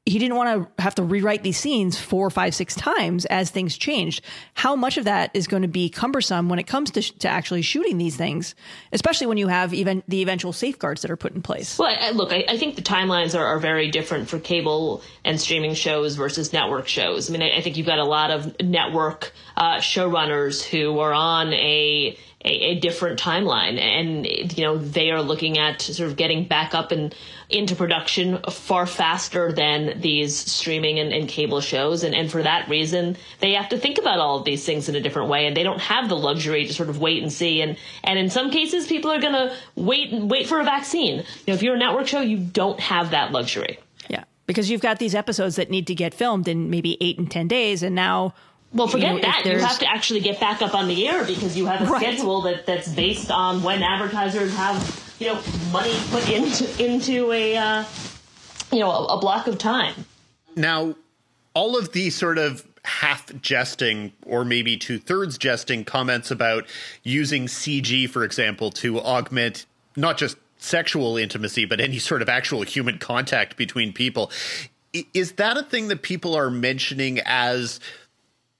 he didn't want to have to rewrite these scenes four, five, six times as things changed. How much of that is going to be cumbersome when it comes to, to actually shooting these things, especially when you have even the eventual safeguards that are put in place? Well, I, look, I, I, think the timelines are, are, very different for cable and streaming shows versus network shows. I mean, I, I think you've got a lot of network uh, showrunners who are on a a, a, different timeline. And, you know, they are looking at sort of getting back up and into production far faster than these streaming and, and cable shows. And, and for that reason, they have to think about all of these things in a different way. And they don't have the luxury to sort of wait and see. And, and in some cases, people are going to wait and wait for a vaccine. You know, if you're a network show, you don't have that luxury. Yeah. Because you've got these episodes that need to get filmed in maybe eight and 10 days. And now well, forget you know, that. You have to actually get back up on the air because you have a right. schedule that, that's based on when advertisers have, you know, money put into into a, uh, you know, a, a block of time. Now, all of these sort of half jesting or maybe two thirds jesting comments about using CG, for example, to augment not just sexual intimacy, but any sort of actual human contact between people. Is that a thing that people are mentioning as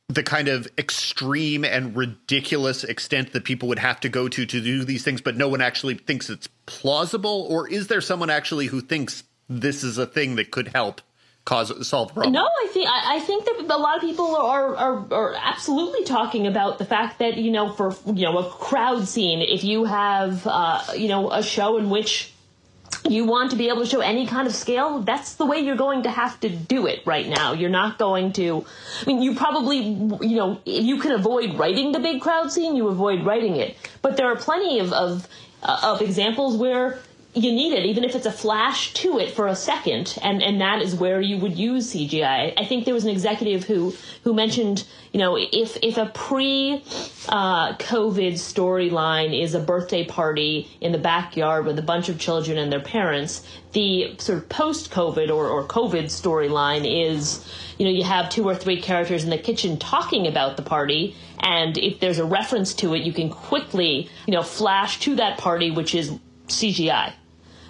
the kind of extreme and ridiculous extent that people would have to go to to do these things, but no one actually thinks it's plausible? Or is there someone actually who thinks this is a thing that could help cause solve the problem? No, I think I, I think that a lot of people are, are are absolutely talking about the fact that you know for you know a crowd scene, if you have uh, you know a show in which you want to be able to show any kind of scale, that's the way you're going to have to do it right now. You're not going to, I mean, you probably, you know, you can avoid writing the big crowd scene, you avoid writing it. But there are plenty of, of, uh, of examples where you need it, even if it's a flash to it for a second, and and that is where you would use CGI. I think there was an executive who who mentioned, you know, if if a pre uh, COVID storyline is a birthday party in the backyard with a bunch of children and their parents, the sort of post COVID or or COVID storyline is, you know, you have two or three characters in the kitchen talking about the party, and if there's a reference to it, you can quickly, you know, flash to that party, which is CGI.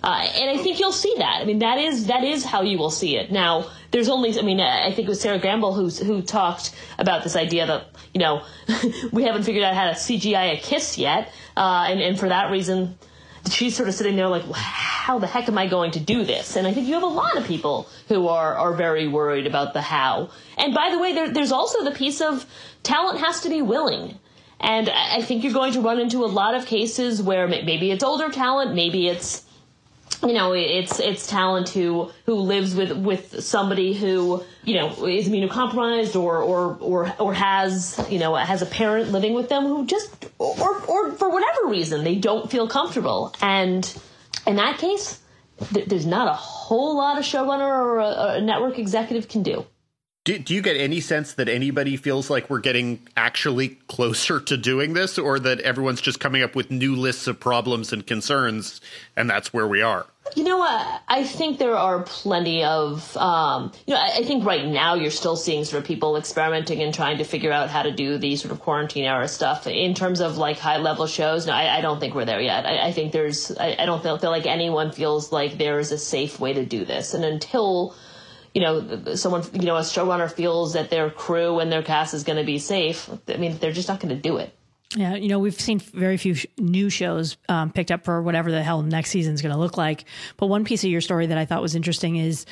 Uh, and I think you'll see that. I mean, that is that is how you will see it. Now, there's only, I mean, I think it was Sera Gamble who who talked about this idea that you know [laughs] we haven't figured out how to CGI a kiss yet, uh, and and for that reason, she's sort of sitting there like, how the heck am I going to do this? And I think you have a lot of people who are are very worried about the how. And by the way, there, there's also the piece of talent has to be willing. And I think you're going to run into a lot of cases where maybe it's older talent, maybe it's you know it's it's talent who who lives with with somebody who you know is immunocompromised or or or or has you know has a parent living with them who just or or for whatever reason they don't feel comfortable and in that case th- there's not a whole lot a showrunner or a, a network executive can do do, do you get any sense that anybody feels like we're getting actually closer to doing this, or that everyone's just coming up with new lists of problems and concerns, and that's where we are? You know what? I think there are plenty of, um, you know, I, think right now you're still seeing sort of people experimenting and trying to figure out how to do the sort of quarantine era stuff. In terms of like high level shows, no, I, I don't think we're there yet. I, I think there's, I, I don't feel, feel like anyone feels like there is a safe way to do this. And until you know, someone, you know, a showrunner feels that their crew and their cast is going to be safe, I mean, they're just not going to do it. Yeah, you know, we've seen very few sh- new shows um, picked up for whatever the hell next season is going to look like. But one piece of your story that I thought was interesting is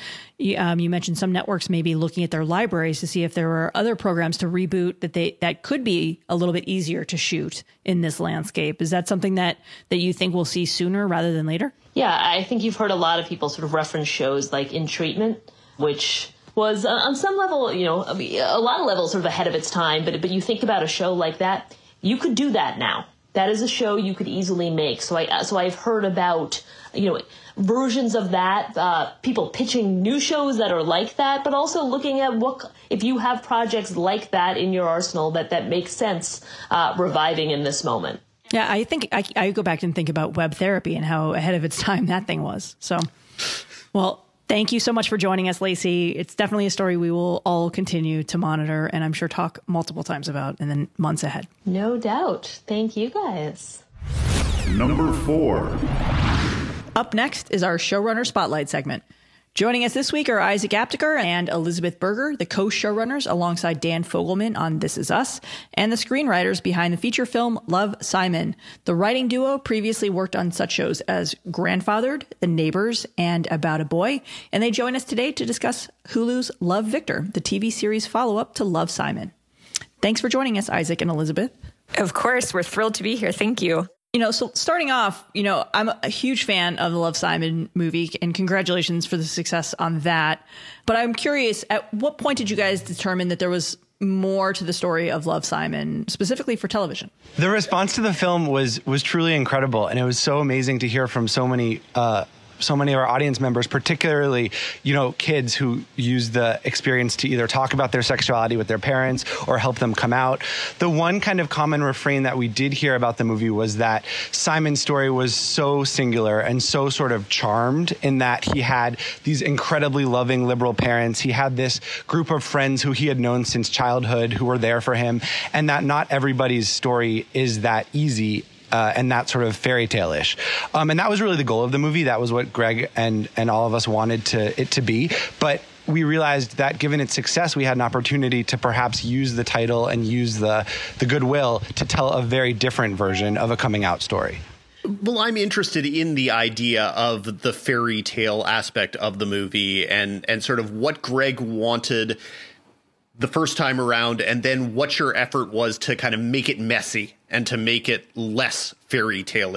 um, you mentioned some networks maybe looking at their libraries to see if there were other programs to reboot that they that could be a little bit easier to shoot in this landscape. Is that something that that you think we'll see sooner rather than later? Yeah, I think you've heard a lot of people sort of reference shows like In Treatment which was uh, on some level, you know, a lot of levels sort of ahead of its time. But but you think about a show like that, you could do that now. That is a show you could easily make. So I so I've heard about you know versions of that, uh, people pitching new shows that are like that, but also looking at what if you have projects like that in your arsenal that that makes sense uh, reviving in this moment. Yeah, I think I, I go back and think about web therapy and how ahead of its time that thing was. So, well, thank you so much for joining us, Lacey. It's definitely a story we will all continue to monitor and I'm sure talk multiple times about in the months ahead. No doubt. Thank you guys. Number four. Up next is our showrunner spotlight segment. Joining us this week are Isaac Aptaker and Elizabeth Berger, the co-showrunners alongside Dan Fogelman on This Is Us, and the screenwriters behind the feature film Love Simon. The writing duo previously worked on such shows as Grandfathered, The Neighbors, and About a Boy, and they join us today to discuss Hulu's Love Victor, the TV series follow-up to Love Simon. Thanks for joining us, Isaac and Elizabeth. Of course, we're thrilled to be here. Thank you. You know, so starting off, you know, I'm a huge fan of the Love Simon movie, and congratulations for the success on that. But I'm curious, at what point did you guys determine that there was more to the story of Love Simon, specifically for television? The response to the film was was truly incredible, and it was so amazing to hear from so many uh, so many of our audience members, particularly, you know, kids who use the experience to either talk about their sexuality with their parents or help them come out. The one kind of common refrain that we did hear about the movie was that Simon's story was so singular and so sort of charmed in that he had these incredibly loving liberal parents. He had this group of friends who he had known since childhood who were there for him, and that not everybody's story is that easy uh, and that sort of fairy tale ish. Um, and that was really the goal of the movie. That was what Greg and and all of us wanted to it to be. But we realized that given its success, we had an opportunity to perhaps use the title and use the the goodwill to tell a very different version of a coming out story. Well, I'm interested in the idea of the fairy tale aspect of the movie and and sort of what Greg wanted the first time around and then what your effort was to kind of make it messy and to make it less fairy tale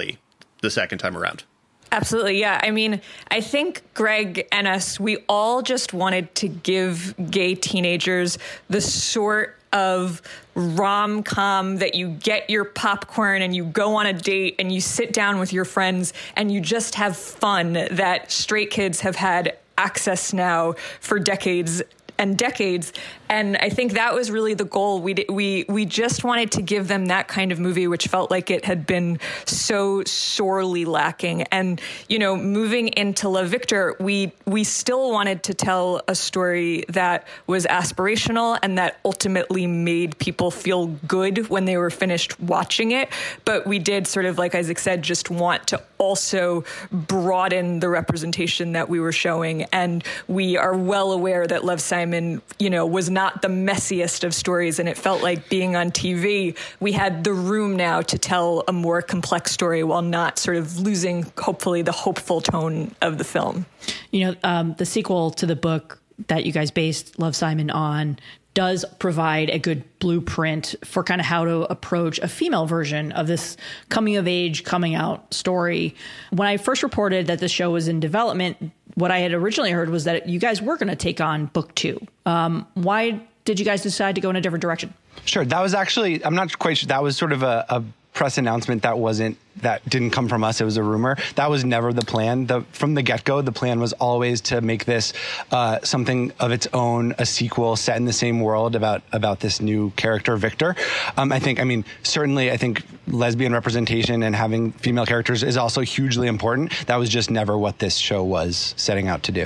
the second time around. Absolutely. Yeah. I mean, I think Greg and us, we all just wanted to give gay teenagers the sort of rom com that you get your popcorn and you go on a date and you sit down with your friends and you just have fun that straight kids have had access now for decades and decades. And I think that was really the goal. We we we just wanted to give them that kind of movie, which felt like it had been so sorely lacking. And you know, moving into Love Victor, we we still wanted to tell a story that was aspirational and that ultimately made people feel good when they were finished watching it. But we did sort of, like Isaac said, just want to also broaden the representation that we were showing. And we are well aware that Love Simon, you know, was not the messiest of stories. And it felt like being on TV, we had the room now to tell a more complex story while not sort of losing, hopefully, the hopeful tone of the film. You know, um, the sequel to the book that you guys based Love Simon on does provide a good blueprint for kind of how to approach a female version of this coming of age, coming out story. When I first reported that the show was in development, what I had originally heard was that you guys were going to take on book two. Um, why did you guys decide to go in a different direction? Sure. That was actually, I'm not quite sure, that was sort of a, a press announcement that wasn't that didn't come from us. It was a rumor. That was never the plan. The, from the get go, the plan was always to make this uh, something of its own, a sequel set in the same world about about this new character, Victor. Um, I think. I mean, certainly, I think lesbian representation and having female characters is also hugely important. That was just never what this show was setting out to do.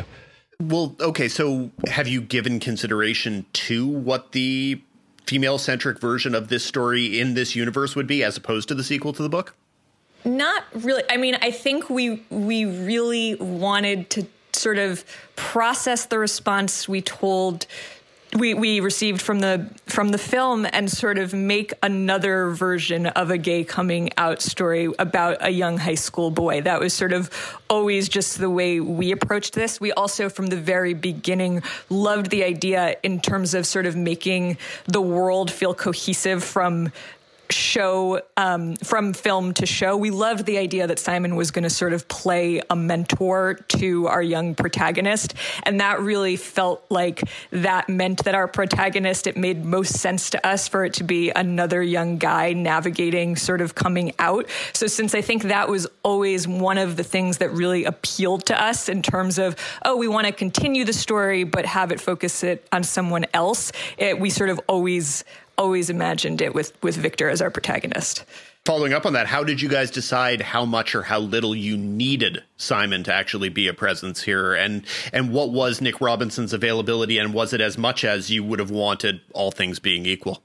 Well, okay. So, have you given consideration to what the female centric version of this story in this universe would be as opposed to the sequel to the book? Not really. I mean, I think we we really wanted to sort of process the response we told we, we received from the from the film and sort of make another version of a gay coming out story about a young high school boy. That was sort of always just the way we approached this. We also from the very beginning loved the idea in terms of sort of making the world feel cohesive from show um, from film to show. We loved the idea that Simon was going to sort of play a mentor to our young protagonist. And that really felt like that meant that our protagonist, it made most sense to us for it to be another young guy navigating sort of coming out. So, since I think that was always one of the things that really appealed to us in terms of, oh, we want to continue the story, but have it focus it on someone else, it, we sort of always always imagined it with with Victor as our protagonist. Following up on that, how did you guys decide how much or how little you needed Simon to actually be a presence here, and and what was Nick Robinson's availability, and was it as much as you would have wanted, all things being equal?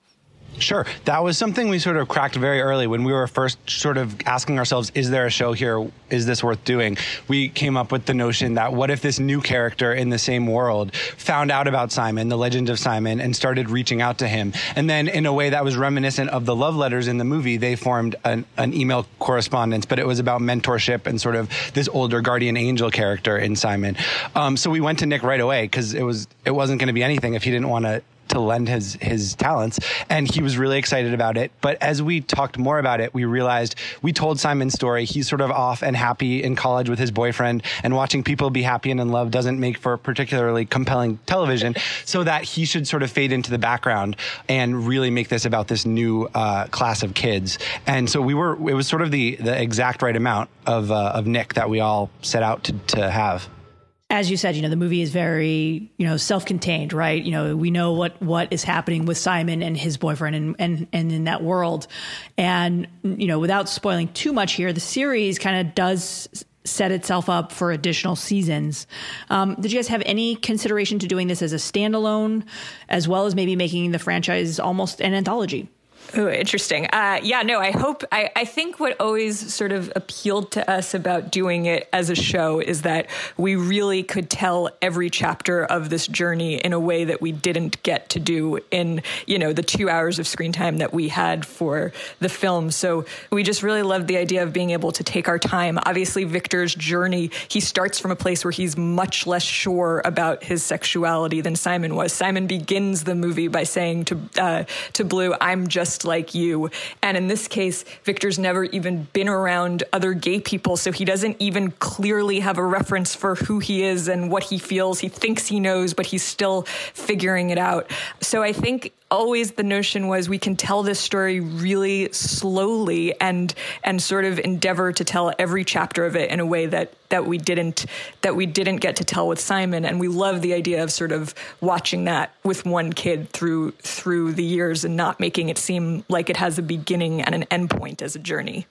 Sure. That was something we sort of cracked very early when we were first sort of asking ourselves, is there a show here? Is this worth doing? We came up with the notion that what if this new character in the same world found out about Simon, the legend of Simon, and started reaching out to him? And then, in a way that was reminiscent of the love letters in the movie, they formed an, an email correspondence, but it was about mentorship and sort of this older guardian angel character in Simon. Um, so we went to Nick right away because it was it wasn't going to be anything if he didn't want to to lend his his talents and he was really excited about it. But as we talked more about it we realized we told Simon's story. He's sort of off and happy in college with his boyfriend and watching people be happy and in love doesn't make for particularly compelling television [laughs] so that he should sort of fade into the background and really make this about this new uh, class of kids. And so we were it was sort of the the exact right amount of uh, of Nick that we all set out to to have as you said, you know, the movie is very, you know, self-contained, right? You know, we know what what is happening with Simon and his boyfriend and and and in that world. And you know, without spoiling too much here, the series kind of does set itself up for additional seasons. Um, did you guys have any consideration to doing this as a standalone, as well as maybe making the franchise almost an anthology? Oh, interesting. Uh, yeah, no, I hope, I, I think what always sort of appealed to us about doing it as a show is that we really could tell every chapter of this journey in a way that we didn't get to do in, you know, the two hours of screen time that we had for the film. So we just really loved the idea of being able to take our time. Obviously, Victor's journey, he starts from a place where he's much less sure about his sexuality than Simon was. Simon begins the movie by saying to, uh, to Blue, I'm just just like you. And in this case, Victor's never even been around other gay people, so he doesn't even clearly have a reference for who he is and what he feels. He thinks he knows, but he's still figuring it out. So I think always the notion was we can tell this story really slowly and and sort of endeavor to tell every chapter of it in a way that that we didn't that we didn't get to tell with Simon. And we love the idea of sort of watching that with one kid through through the years and not making it seem like it has a beginning and an end point as a journey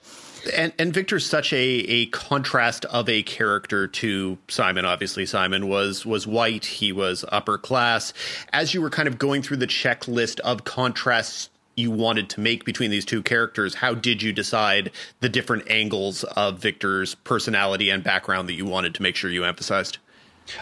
and, and Victor's such a, a contrast of a character to Simon. Obviously, Simon was was white. He was upper class. As you were kind of going through the checklist of contrasts you wanted to make between these two characters, how did you decide the different angles of Victor's personality and background that you wanted to make sure you emphasized?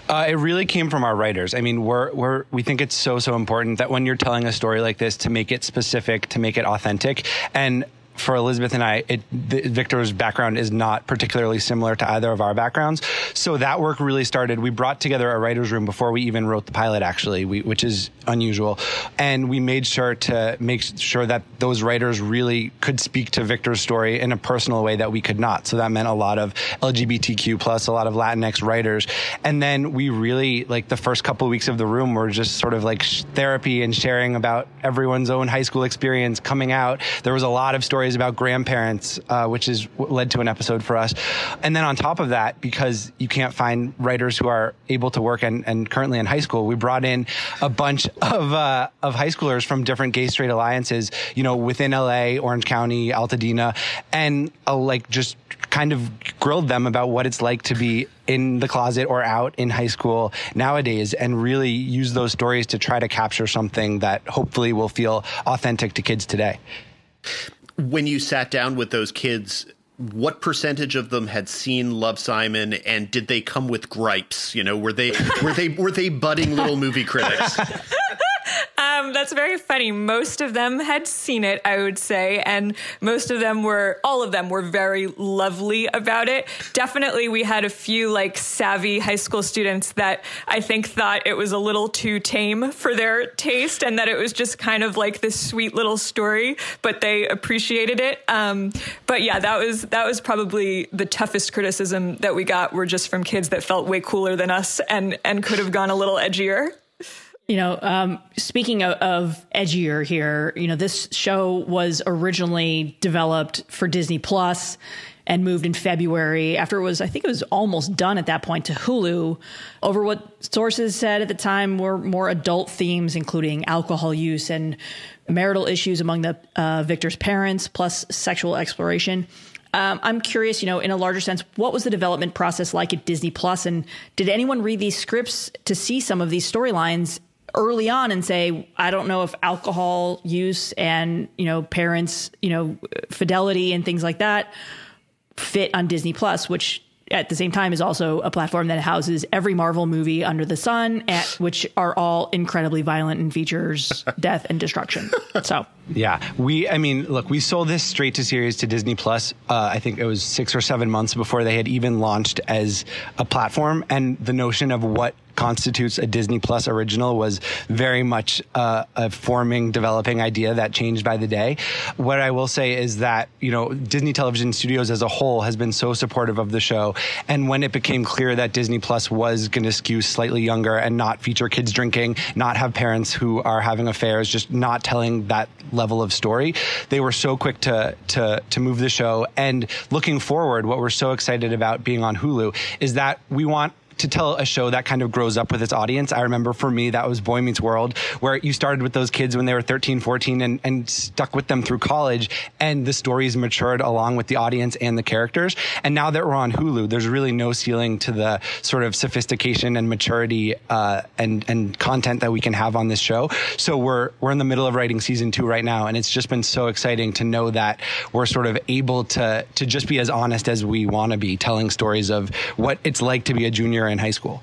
Uh, it really came from our writers. I mean, we're, we're, we think it's so, so important that when you're telling a story like this, to make it specific, to make it authentic. And for Elizabeth and I, it, Victor's background is not particularly similar to either of our backgrounds. So that work really started. We brought together a writer's room before we even wrote the pilot, actually, we, which is unusual. And we made sure to make sure that those writers really could speak to Victor's story in a personal way that we could not. So that meant a lot of LGBTQ plus, a lot of Latinx writers. And then we really, like the first couple of weeks of the room were just sort of like therapy and sharing about everyone's own high school experience coming out. There was a lot of stories stories about grandparents, uh, which is led to an episode for us. And then on top of that, because you can't find writers who are able to work and, and currently in high school, we brought in a bunch [laughs] of uh, of high schoolers from different gay straight alliances, you know, within LA, Orange County, Altadena, and uh, like just kind of grilled them about what it's like to be in the closet or out in high school nowadays and really use those stories to try to capture something that hopefully will feel authentic to kids today when you sat down with those kids what percentage of them had seen Love Simon and did they come with gripes? You know, were they were they were they budding little movie critics? [laughs] Um, that's very funny. Most of them had seen it, I would say, and most of them were, all of them were very lovely about it. Definitely, we had a few like savvy high school students that I think thought it was a little too tame for their taste and that it was just kind of like this sweet little story, but they appreciated it. Um, but yeah, that was that was probably the toughest criticism that we got were just from kids that felt way cooler than us and and could have gone a little edgier. You know, um, speaking of, of, edgier here, you know, this show was originally developed for Disney and moved in February after it was, I think it was almost done at that point to Hulu over what sources said at the time were more adult themes, including alcohol use and marital issues among the uh, victor's parents, plus sexual exploration. Um, I'm curious, you know, in a larger sense, what was the development process like at Disney Plus, and did anyone read these scripts to see some of these storylines early on and say, I don't know if alcohol use and you know parents, you know, fidelity and things like that fit on Disney Plus, which at the same time is also a platform that houses every Marvel movie under the sun, at, which are all incredibly violent and features [laughs] death and destruction. So yeah, we. I mean, look, we sold this straight to series to Disney Plus. Uh, I think it was six or seven months before they had even launched as a platform, and the notion of what constitutes a Disney Plus original was very much uh, a forming, developing idea that changed by the day. What I will say is that, you know, Disney Television Studios as a whole has been so supportive of the show. And when it became clear that Disney Plus was going to skew slightly younger and not feature kids drinking, not have parents who are having affairs, just not telling that level of story. They were so quick to to to move the show. And looking forward, what we're so excited about being on Hulu is that we want to tell a show that kind of grows up with its audience. I remember for me, that was Boy Meets World, where you started with those kids when they were 13, 14 and, and stuck with them through college. And the stories matured along with the audience and the characters. And now that we're on Hulu, there's really no ceiling to the sort of sophistication and maturity uh, and, and content that we can have on this show. So we're, we're in the middle of writing season two right now. And it's just been so exciting to know that we're sort of able to, to just be as honest as we want to be, telling stories of what it's like to be a junior in high school.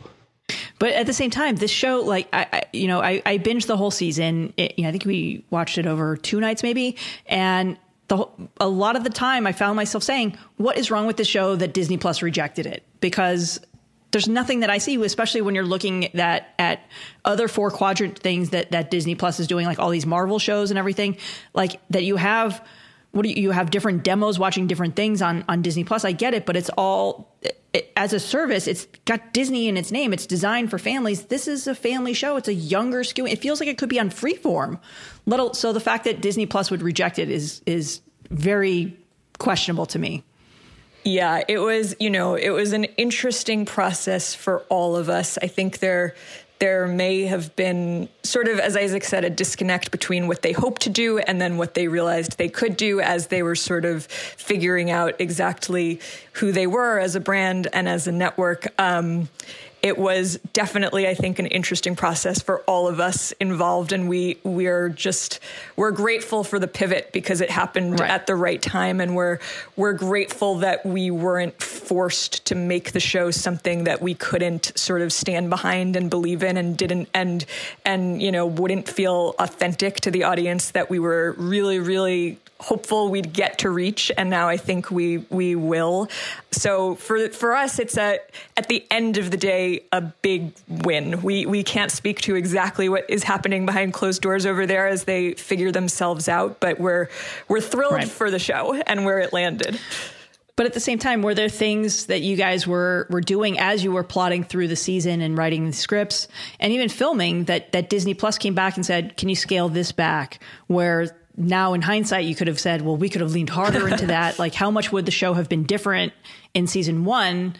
But at the same time, this show, like I, I you know, I, I, binged the whole season. It, you know, I think we watched it over two nights, maybe, and the, a lot of the time, I found myself saying, "What is wrong with the show that Disney Plus rejected it?" Because there's nothing that I see, especially when you're looking at at other four quadrant things that that Disney Plus is doing, like all these Marvel shows and everything, like that you have what do you, you have different demos watching different things on on Disney Plus. I get it, but it's all it, as a service. It's got Disney in its name. It's designed for families. This is a family show. It's a younger skew. It feels like it could be on Freeform. Little so the fact that Disney Plus would reject it is is very questionable to me. Yeah, it was, you know, it was an interesting process for all of us. I think there there may have been sort of, as Isaac said, a disconnect between what they hoped to do and then what they realized they could do as they were sort of figuring out exactly who they were as a brand and as a network. Um, it was definitely, I think, an interesting process for all of us involved, and we we are just we're grateful for the pivot because it happened right. at the right time, and we're we're grateful that we weren't forced to make the show something that we couldn't sort of stand behind and believe in, and didn't and and you know wouldn't feel authentic to the audience that we were really really hopeful we'd get to reach, and now I think we we will. So for for us, it's a at the end of the day a big win. We we can't speak to exactly what is happening behind closed doors over there as they figure themselves out, but we're we're thrilled right. for the show and where it landed. But at the same time, were there things that you guys were were doing as you were plotting through the season and writing the scripts and even filming that that Disney Plus came back and said, "Can you scale this back?" Where now in hindsight you could have said well we could have leaned harder into [laughs] that like how much would the show have been different in season one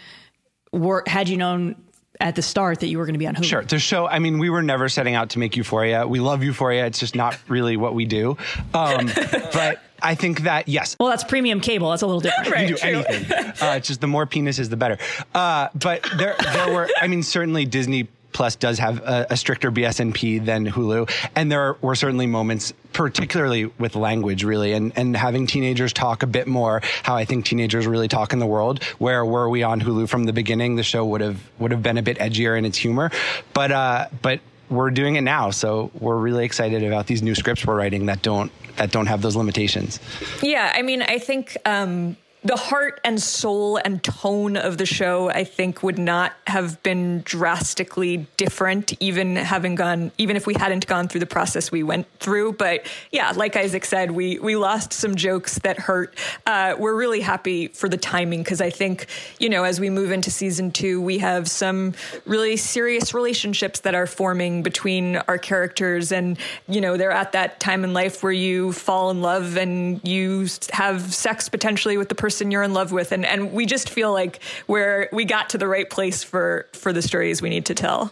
were had you known at the start that you were going to be on Hulu. Sure. The show, I mean, we were never setting out to make Euphoria. We love Euphoria. It's just not really what we do. Um, [laughs] but I think that, yes. Well, that's premium cable. That's a little different. [laughs] right, you do true. anything. Uh, it's just the more penises, the better. Uh, but there, there were, I mean, certainly Disney Plus does have a, a stricter BS&P than Hulu, and there were certainly moments, particularly with language, really, and and having teenagers talk a bit more how I think teenagers really talk in the world. Where were we on Hulu from the beginning, the show would have would have been a bit edgier in its humor, but uh, but we're doing it now, so we're really excited about these new scripts we're writing that don't that don't have those limitations. Yeah, I mean, I think. Um the heart and soul and tone of the show, I think, would not have been drastically different, even having gone, even if we hadn't gone through the process we went through. But yeah, like Isaac said, we we lost some jokes that hurt. Uh, we're really happy for the timing because I think, you know, as we move into season two, we have some really serious relationships that are forming between our characters, and you know, they're at that time in life where you fall in love and you have sex potentially with the person person you're in love with, and and we just feel like where we got to the right place for for the stories we need to tell.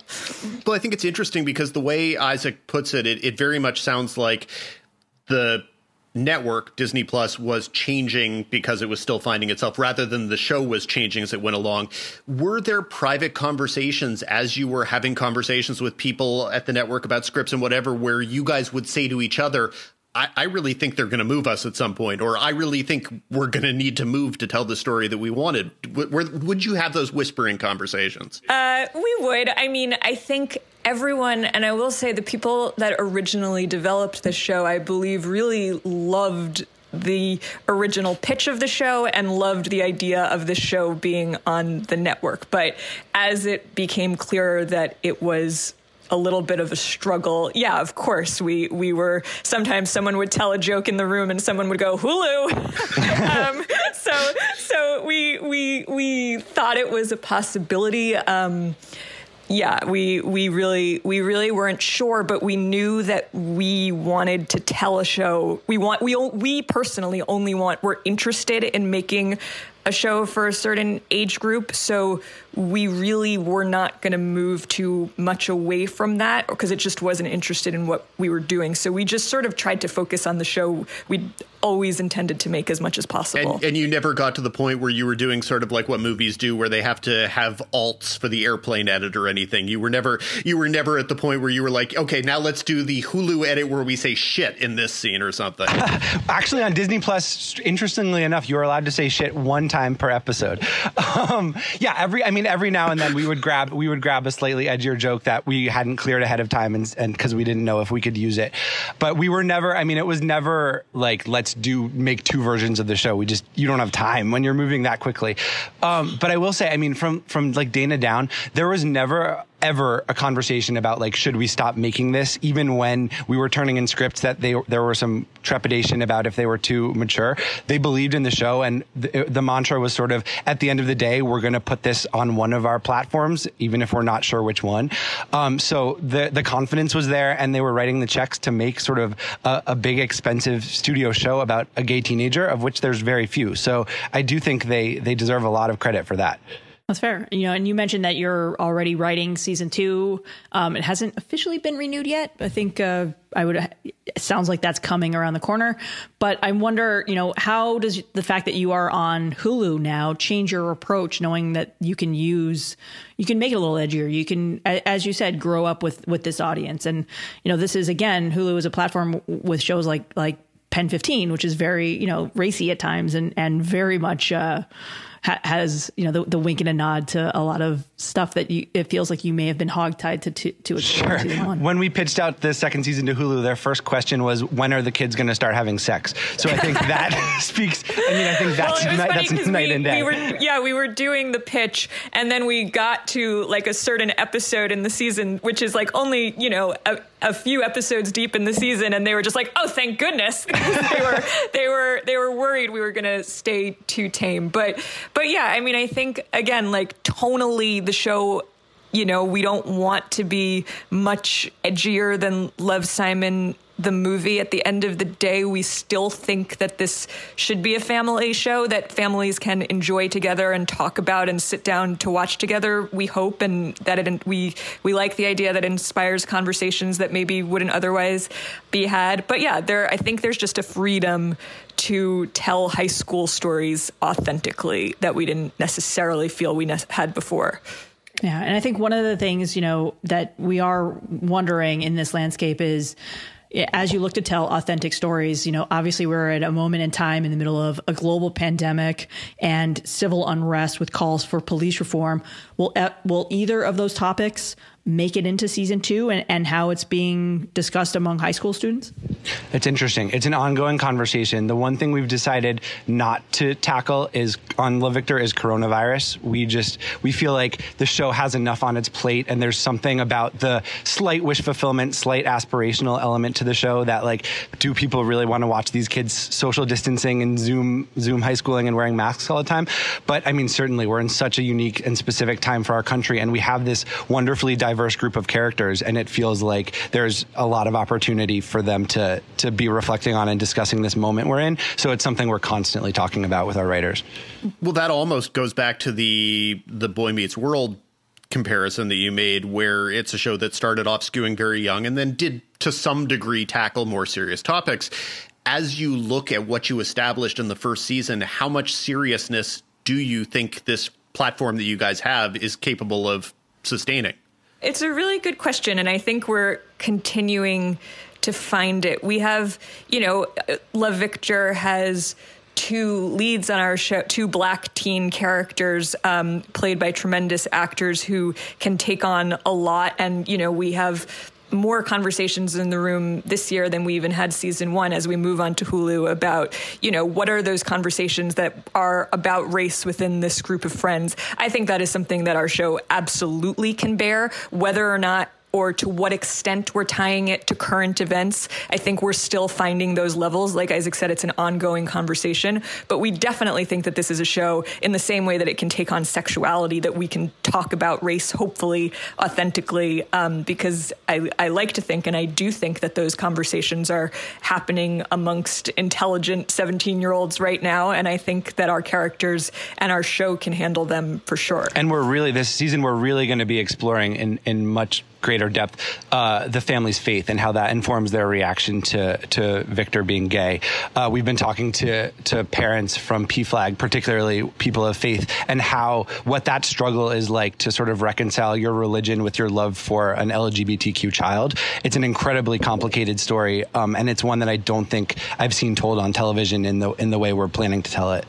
Well, I think it's interesting because the way Isaac puts it, it, it very much sounds like the network disney plus was changing because it was still finding itself rather than the show was changing as it went along were there private conversations as you were having conversations with people at the network about scripts and whatever where you guys would say to each other I, I really think they're going to move us at some point, or I really think we're going to need to move to tell the story that we wanted. W- would you have those whispering conversations? Uh, we would. I mean, I think everyone, and I will say the people that originally developed the show, I believe, really loved the original pitch of the show and loved the idea of the show being on the network. But as it became clearer that it was a little bit of a struggle. Yeah, of course, we we were sometimes someone would tell a joke in the room and someone would go Hulu. [laughs] um, so so we we we thought it was a possibility. Um, yeah, we we really we really weren't sure, but we knew that we wanted to tell a show. We want we we personally only want we're interested in making a show for a certain age group. So we really were not going to move too much away from that because it just wasn't interested in what we were doing. So we just sort of tried to focus on the show we always intended to make as much as possible. And, and, you never got to the point where you were doing sort of like what movies do, where they have to have alts for the airplane edit or anything. You were never you were never at the point where you were like, okay, now let's do the Hulu edit where we say shit in this scene or something. [laughs] Actually, on Disney Plus, interestingly enough, you were allowed to say shit one time per episode. [laughs] Um, yeah, every I mean every now and then we would grab we would grab a slightly edgier joke that we hadn't cleared ahead of time and and because we didn't know if we could use it, but we were never. I mean, it was never like let's do make two versions of the show. We just you don't have time when you're moving that quickly. Um, but I will say, I mean, from from like Dana down, there was never ever a conversation about like should we stop making this even when we were turning in scripts that they there were some trepidation about if they were too mature? They believed in the show and the, the mantra was sort of at the end of the day we're going to put this on one of our platforms even if we're not sure which one. Um, so the the confidence was there and they were writing the checks to make sort of a, a big expensive studio show about a gay teenager of which there's very few. So I do think they they deserve a lot of credit for that that's fair. You know, and you mentioned that you're already writing season two. Um, it hasn't officially been renewed yet. I think uh, I would. It sounds like that's coming around the corner. But I wonder, you know, how does the fact that you are on Hulu now change your approach, knowing that you can use, you can make it a little edgier. You can, as you said, grow up with with this audience. And you know, this is again, Hulu is a platform with shows like like Pen 15, which is very you know racy at times and and very much. Uh, ha- has you know the, the, wink and a nod to a lot of stuff that you it feels like you may have been hogtied to to, to sure. When we pitched out the second season to Hulu, their first question was, "When are the kids going to start having sex?" So I think that [laughs] [laughs] speaks. I mean, I think that's well, night, that's night we, and day. We were, yeah, we were doing the pitch, and then we got to like a certain episode in the season, which is like only you know a, a few episodes deep in the season, and they were just like, "Oh, thank goodness!" [laughs] they were they were they were worried we were going to stay too tame, but but yeah, I mean, I think again, like tonally, the show you know, we don't want to be much edgier than Love Simon the movie. At the end of the day, we still think that this should be a family show that families can enjoy together and talk about and sit down to watch together. We hope and that it we we like the idea that inspires conversations that maybe wouldn't otherwise be had. But yeah, there I think there's just a freedom to tell high school stories authentically that we didn't necessarily feel we ne- had before. Yeah, and I think one of the things, you know, that we are wondering in this landscape is as you look to tell authentic stories, you know, obviously we're at a moment in time in the middle of a global pandemic and civil unrest with calls for police reform. Will will either of those topics make it into season two and, and how it's being discussed among high school students? It's interesting. It's an ongoing conversation. The one thing we've decided not to tackle is on Love Victor is coronavirus. We just we feel like the show has enough on its plate, and there's something about the slight wish fulfillment, slight aspirational element to the show that like, do people really want to watch these kids social distancing and Zoom Zoom high schooling and wearing masks all the time? But I mean, certainly we're in such a unique and specific time for our country, and we have this wonderfully diverse diverse group of characters, and it feels like there's a lot of opportunity for them to to be reflecting on and discussing this moment we're in. So it's something we're constantly talking about with our writers. Well, that almost goes back to the the Boy Meets World comparison that you made, where it's a show that started off skewing very young and then did to some degree tackle more serious topics. As you look at what you established in the first season, how much seriousness do you think this platform that you guys have is capable of sustaining? It's a really good question, and I think we're continuing to find it. We have, you know, Love Victor has two leads on our show, two black teen characters um, played by tremendous actors who can take on a lot. And, you know, we have more conversations in the room this year than we even had season one as we move on to Hulu about, you know, what are those conversations that are about race within this group of friends. I think that is something that our show absolutely can bear, whether or not or to what extent we're tying it to current events. I think we're still finding those levels. Like Isaac said, it's an ongoing conversation, but we definitely think that this is a show in the same way that it can take on sexuality, that we can talk about race, hopefully, authentically, um, because I, I like to think, and I do think that those conversations are happening amongst intelligent 17 year olds right now. And I think that our characters and our show can handle them for sure. And we're really, this season, we're really going to be exploring in, in much greater depth uh, the family's faith and how that informs their reaction to to Victor being gay. Uh, we've been talking to to parents from PFLAG, particularly people of faith, and how what that struggle is like to sort of reconcile your religion with your love for an LGBTQ child. It's an incredibly complicated story, um, and it's one that I don't think I've seen told on television in the in the way we're planning to tell it.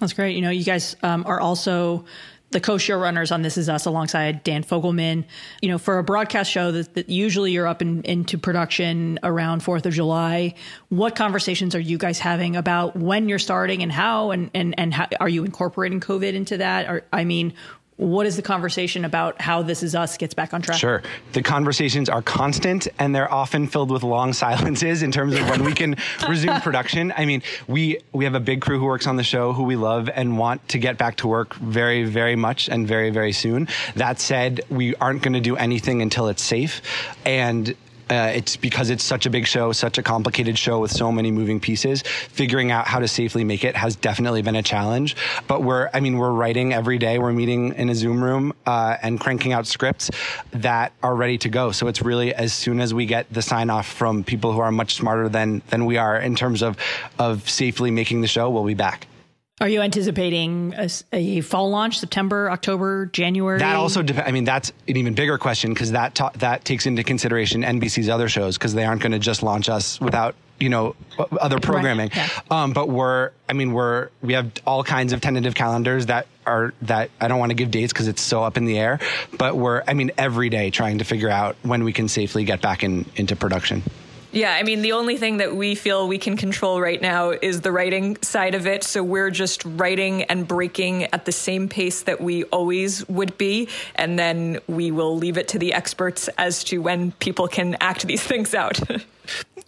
That's great. You know, you guys um, are also the co-showrunners on This Is Us alongside Dan Fogelman. You know, for a broadcast show that, that usually you're up in, into production around Fourth of July, what conversations are you guys having about when you're starting and how and and and how are you incorporating COVID into that? Or I mean, what is the conversation about how this is us gets back on track? Sure. The conversations are constant and they're often filled with long [laughs] silences in terms of when we can resume [laughs] production. I mean we we have a big crew who works on the show who we love and want to get back to work very very much and very very soon. That said we aren't going to do anything until it's safe and uh, it's because it's such a big show, such a complicated show with so many moving pieces. Figuring out how to safely make it has definitely been a challenge. But we're, I mean, we're writing every day. We're meeting in a Zoom room uh, and cranking out scripts that are ready to go. So it's really as soon as we get the sign off from people who are much smarter than than we are in terms of of safely making the show, we'll be back. Are you anticipating a, a, fall launch, September, October, January? That also depends. I mean, that's an even bigger question because that ta- that takes into consideration NBC's other shows because they aren't going to just launch us without you know other programming. Right. Yeah. Um, but we're, I mean, we're we have all kinds of tentative calendars that are that I don't want to give dates because it's so up in the air. But we're, I mean, every day trying to figure out when we can safely get back in into production. Yeah, I mean, the only thing that we feel we can control right now is the writing side of it. So we're just writing and breaking at the same pace that we always would be. And then we will leave it to the experts as to when people can act these [laughs] things out.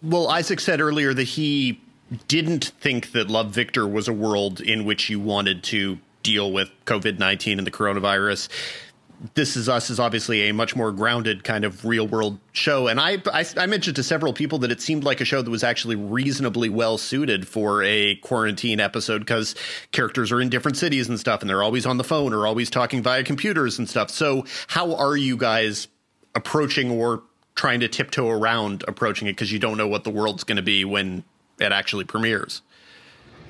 well, Isaac said earlier that he didn't think that Love Victor was a world in which you wanted to deal with COVID 19 and the coronavirus. This Is Us is obviously a much more grounded kind of real world show. And I, I, I, mentioned to several people that it seemed like a show that was actually reasonably well suited for a quarantine episode because characters are in different cities and stuff, and they're always on the phone or always talking via computers and stuff. So, how are you guys approaching or trying to tiptoe around approaching it because you don't know what the world's going to be when it actually premieres?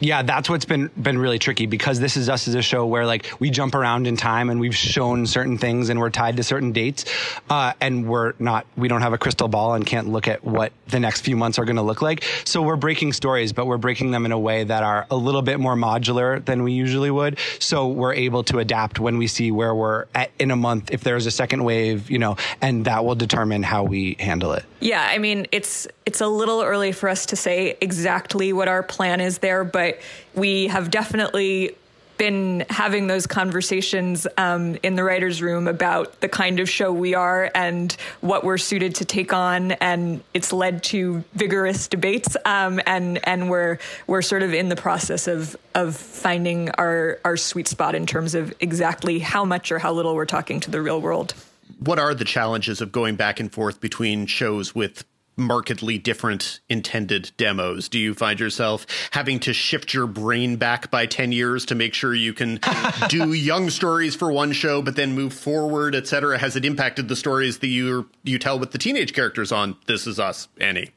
Yeah, that's what's been been really tricky because this is us as a show where like we jump around in time and we've shown certain things and we're tied to certain dates, uh, and we're not we don't have a crystal ball and can't look at what the next few months are going to look like. So we're breaking stories, but we're breaking them in a way that are a little bit more modular than we usually would. So we're able to adapt when we see where we're at in a month if there's a second wave, you know, and that will determine how we handle it. Yeah, I mean it's it's a little early for us to say exactly what our plan is there, but we have definitely been having those conversations um, in the writers' room about the kind of show we are and what we're suited to take on, and it's led to vigorous debates. Um, and and we're we're sort of in the process of of finding our our sweet spot in terms of exactly how much or how little we're talking to the real world. what are the challenges of going back and forth between shows with markedly different intended demos? Do you find yourself having to shift your brain back by 10 years to make sure you can [laughs] do young stories for one show but then move forward, etc.? Has it impacted the stories that you you tell with the teenage characters on This Is Us, Annie?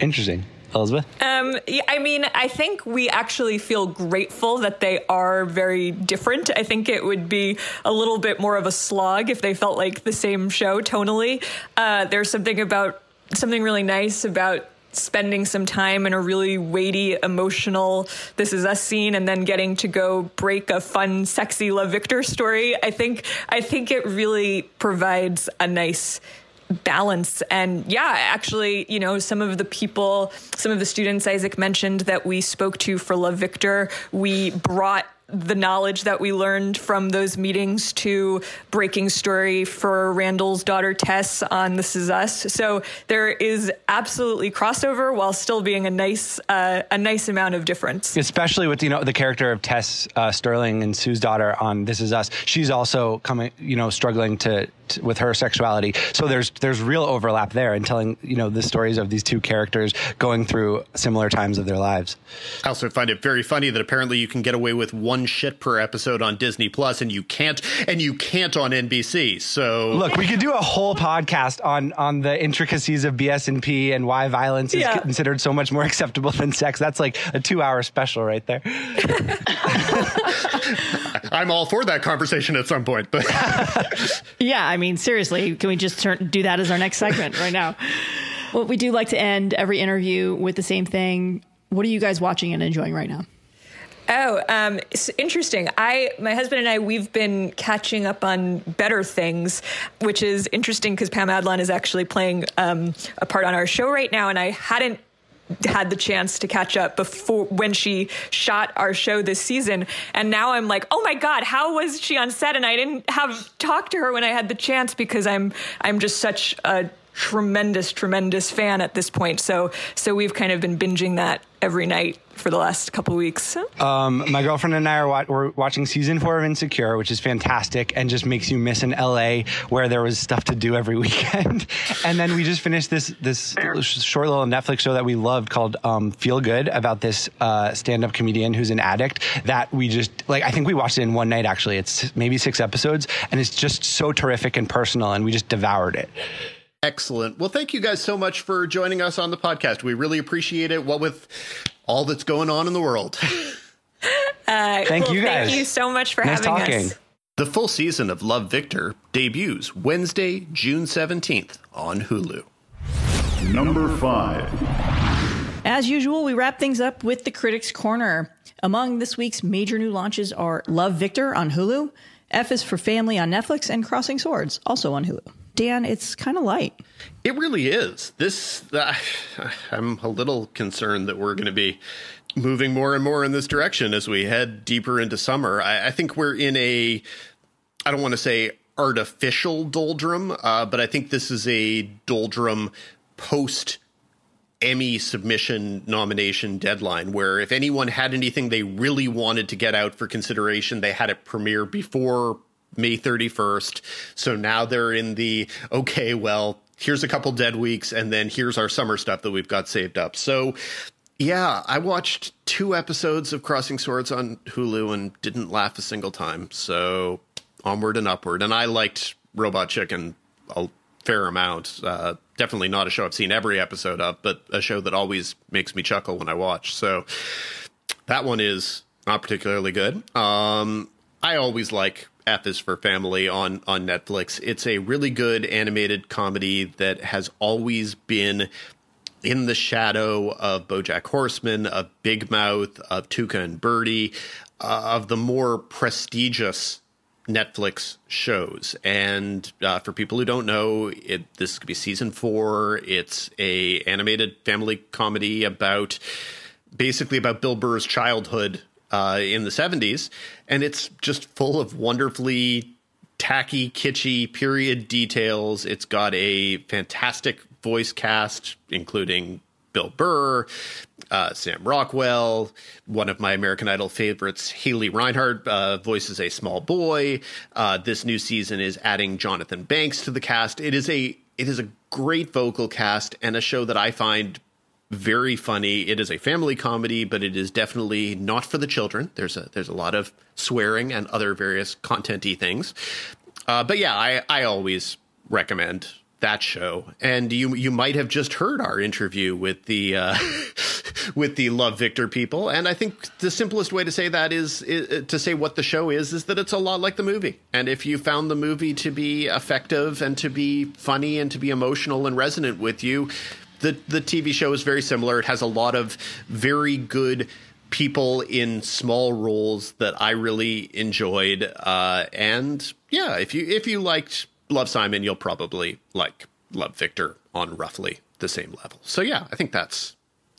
Interesting. Elizabeth? Um, yeah, I mean, I think we actually feel grateful that they are very different. I think it would be a little bit more of a slog if they felt like the same show tonally. Uh, there's something about something really nice about spending some time in a really weighty, emotional "This Is Us" scene, and then getting to go break a fun, sexy Love Victor story. I think I think it really provides a nice balance and yeah actually you know some of the people some of the students isaac mentioned that we spoke to for love victor we brought the knowledge that we learned from those meetings to breaking story for Randall's daughter Tess on This Is Us. So there is absolutely crossover while still being a nice uh, a nice amount of difference. Especially with you know the character of Tess uh, Sterling and Sue's daughter on This Is Us. She's also coming you know struggling to, to with her sexuality. So there's there's real overlap there in telling you know the stories of these two characters going through similar times of their lives. I also find it very funny that apparently you can get away with one shit per episode on Disney Plus, and you can't, and you can't on NBC. So look, we could do a whole podcast on on the intricacies of BS&P and why violence is Yeah. considered so much more [laughs] acceptable than sex. That's like a two hour special right there. [laughs] [laughs] I'm all for that conversation at some point. But [laughs] Yeah, I mean, seriously, can we just turn, do that as our next segment right now? Well, we do like to end every interview with the same thing. What are you guys watching and enjoying right now? Oh, um, it's interesting. I, my husband and I, we've been catching up on Better Things, which is interesting because Pam Adlon is actually playing um, a part on our show right now, and I hadn't had the chance to catch up before when she shot our show this season. And now I'm like oh my god how was she on set? And I didn't have talked to her when I had the chance because I'm I'm just such a tremendous tremendous fan at this point. So so we've kind of been binging that every night for the last couple weeks Um, my girlfriend and I are wa- we're watching season four of Insecure, which is fantastic and just makes you miss an LA where there was stuff to do every [laughs] weekend. and then we just finished this this short little Netflix show that we loved called um, Feel Good about this uh, stand up comedian who's an addict. That we just like I think we watched it in one night. Actually, it's maybe six episodes, and it's just so terrific and personal, and we just devoured it. Excellent. Well, thank you guys so much for joining us on the podcast. We really appreciate it. What with all that's going on in the world. [laughs] uh, Thank well, you guys. thank you so much for Nice having talking. us The full season of Love Victor debuts Wednesday, June 17th on Hulu. Number five. As usual, we wrap things up with the Critics Corner. Among this week's major new launches are Love Victor on Hulu, F is for Family on Netflix, and Crossing Swords, also on Hulu. Dan, it's kind of light. It really is. This, uh, [sighs] I'm a little concerned that we're going to be moving more and more in this direction as we head deeper into summer. I, I think we're in a, I don't want to say artificial doldrum, uh, but I think this is a doldrum post Emmy submission nomination deadline where if anyone had anything they really wanted to get out for consideration, they had it premiere before May 31st. So now they're in the okay, well, here's a couple dead weeks and then here's our summer stuff that we've got saved up. So yeah, I watched two episodes of Crossing Swords on Hulu and didn't laugh a single time. So onward and upward. And I liked Robot Chicken a fair amount. Uh, definitely not a show I've seen every episode of, but a show that always makes me chuckle when I watch. So that one is not particularly good. Um, I always like Is for Family on on Netflix. It's a really good animated comedy that has always been in the shadow of BoJack Horseman, of Big Mouth, of Tuca and Bertie, uh, of the more prestigious Netflix shows. And uh, for people who don't know, it this could be season four. It's a animated family comedy about basically about Bill Burr's childhood uh, in the 70s. And it's just full of wonderfully tacky, kitschy period details. It's got a fantastic voice cast, including Bill Burr, uh, Sam Rockwell, one of my American Idol favorites, Haley Reinhart, uh, voices a small boy. Uh, this new season is adding Jonathan Banks to the cast. It is a it is a great vocal cast and a show that I find very funny. It is a family comedy, but it is definitely not for the children. There's a there's a lot of swearing and other various contenty things. Uh, but yeah, I I always recommend that show. And you you might have just heard our interview with the uh, [laughs] with the Love Victor people. And I think the simplest way to say that is, is, to say what the show is is that it's a lot like the movie. And if you found the movie to be effective and to be funny and to be emotional and resonant with you, the the TV show is very similar. It has a lot of very good people in small roles that I really enjoyed. Uh, and yeah, if you if you liked Love Simon, you'll probably like Love Victor on roughly the same level. So yeah, I think that's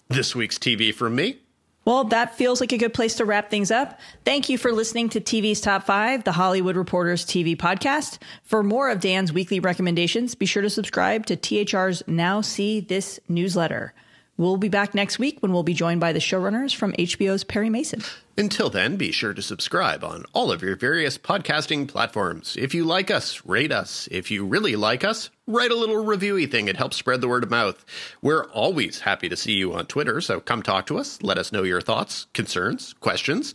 this week's TV from me. Well, that feels like a good place to wrap things up. Thank you for listening to TV's Top 5, the Hollywood Reporters TV podcast. For more of Dan's weekly recommendations, be sure to subscribe to THR's Now See This newsletter. We'll be back next week when we'll be joined by the showrunners from HBO's Perry Mason. Until then, be sure to subscribe on all of your various podcasting platforms. If you like us, rate us. If you really like us, write a little reviewy thing. It helps spread the word of mouth. We're always happy to see you on Twitter, so come talk to us. Let us know your thoughts, concerns, questions.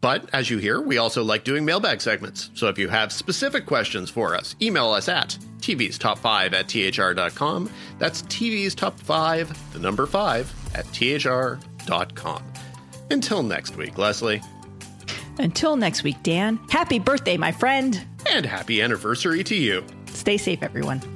But as you hear, we also like doing mailbag segments. So if you have specific questions for us, email us at TV's Top 5 at THR.com. That's TV's Top 5, the number 5, at THR.com. Until next week, Lesley. Until next week, Dan. Happy birthday, my friend. And happy anniversary to you. Stay safe, everyone.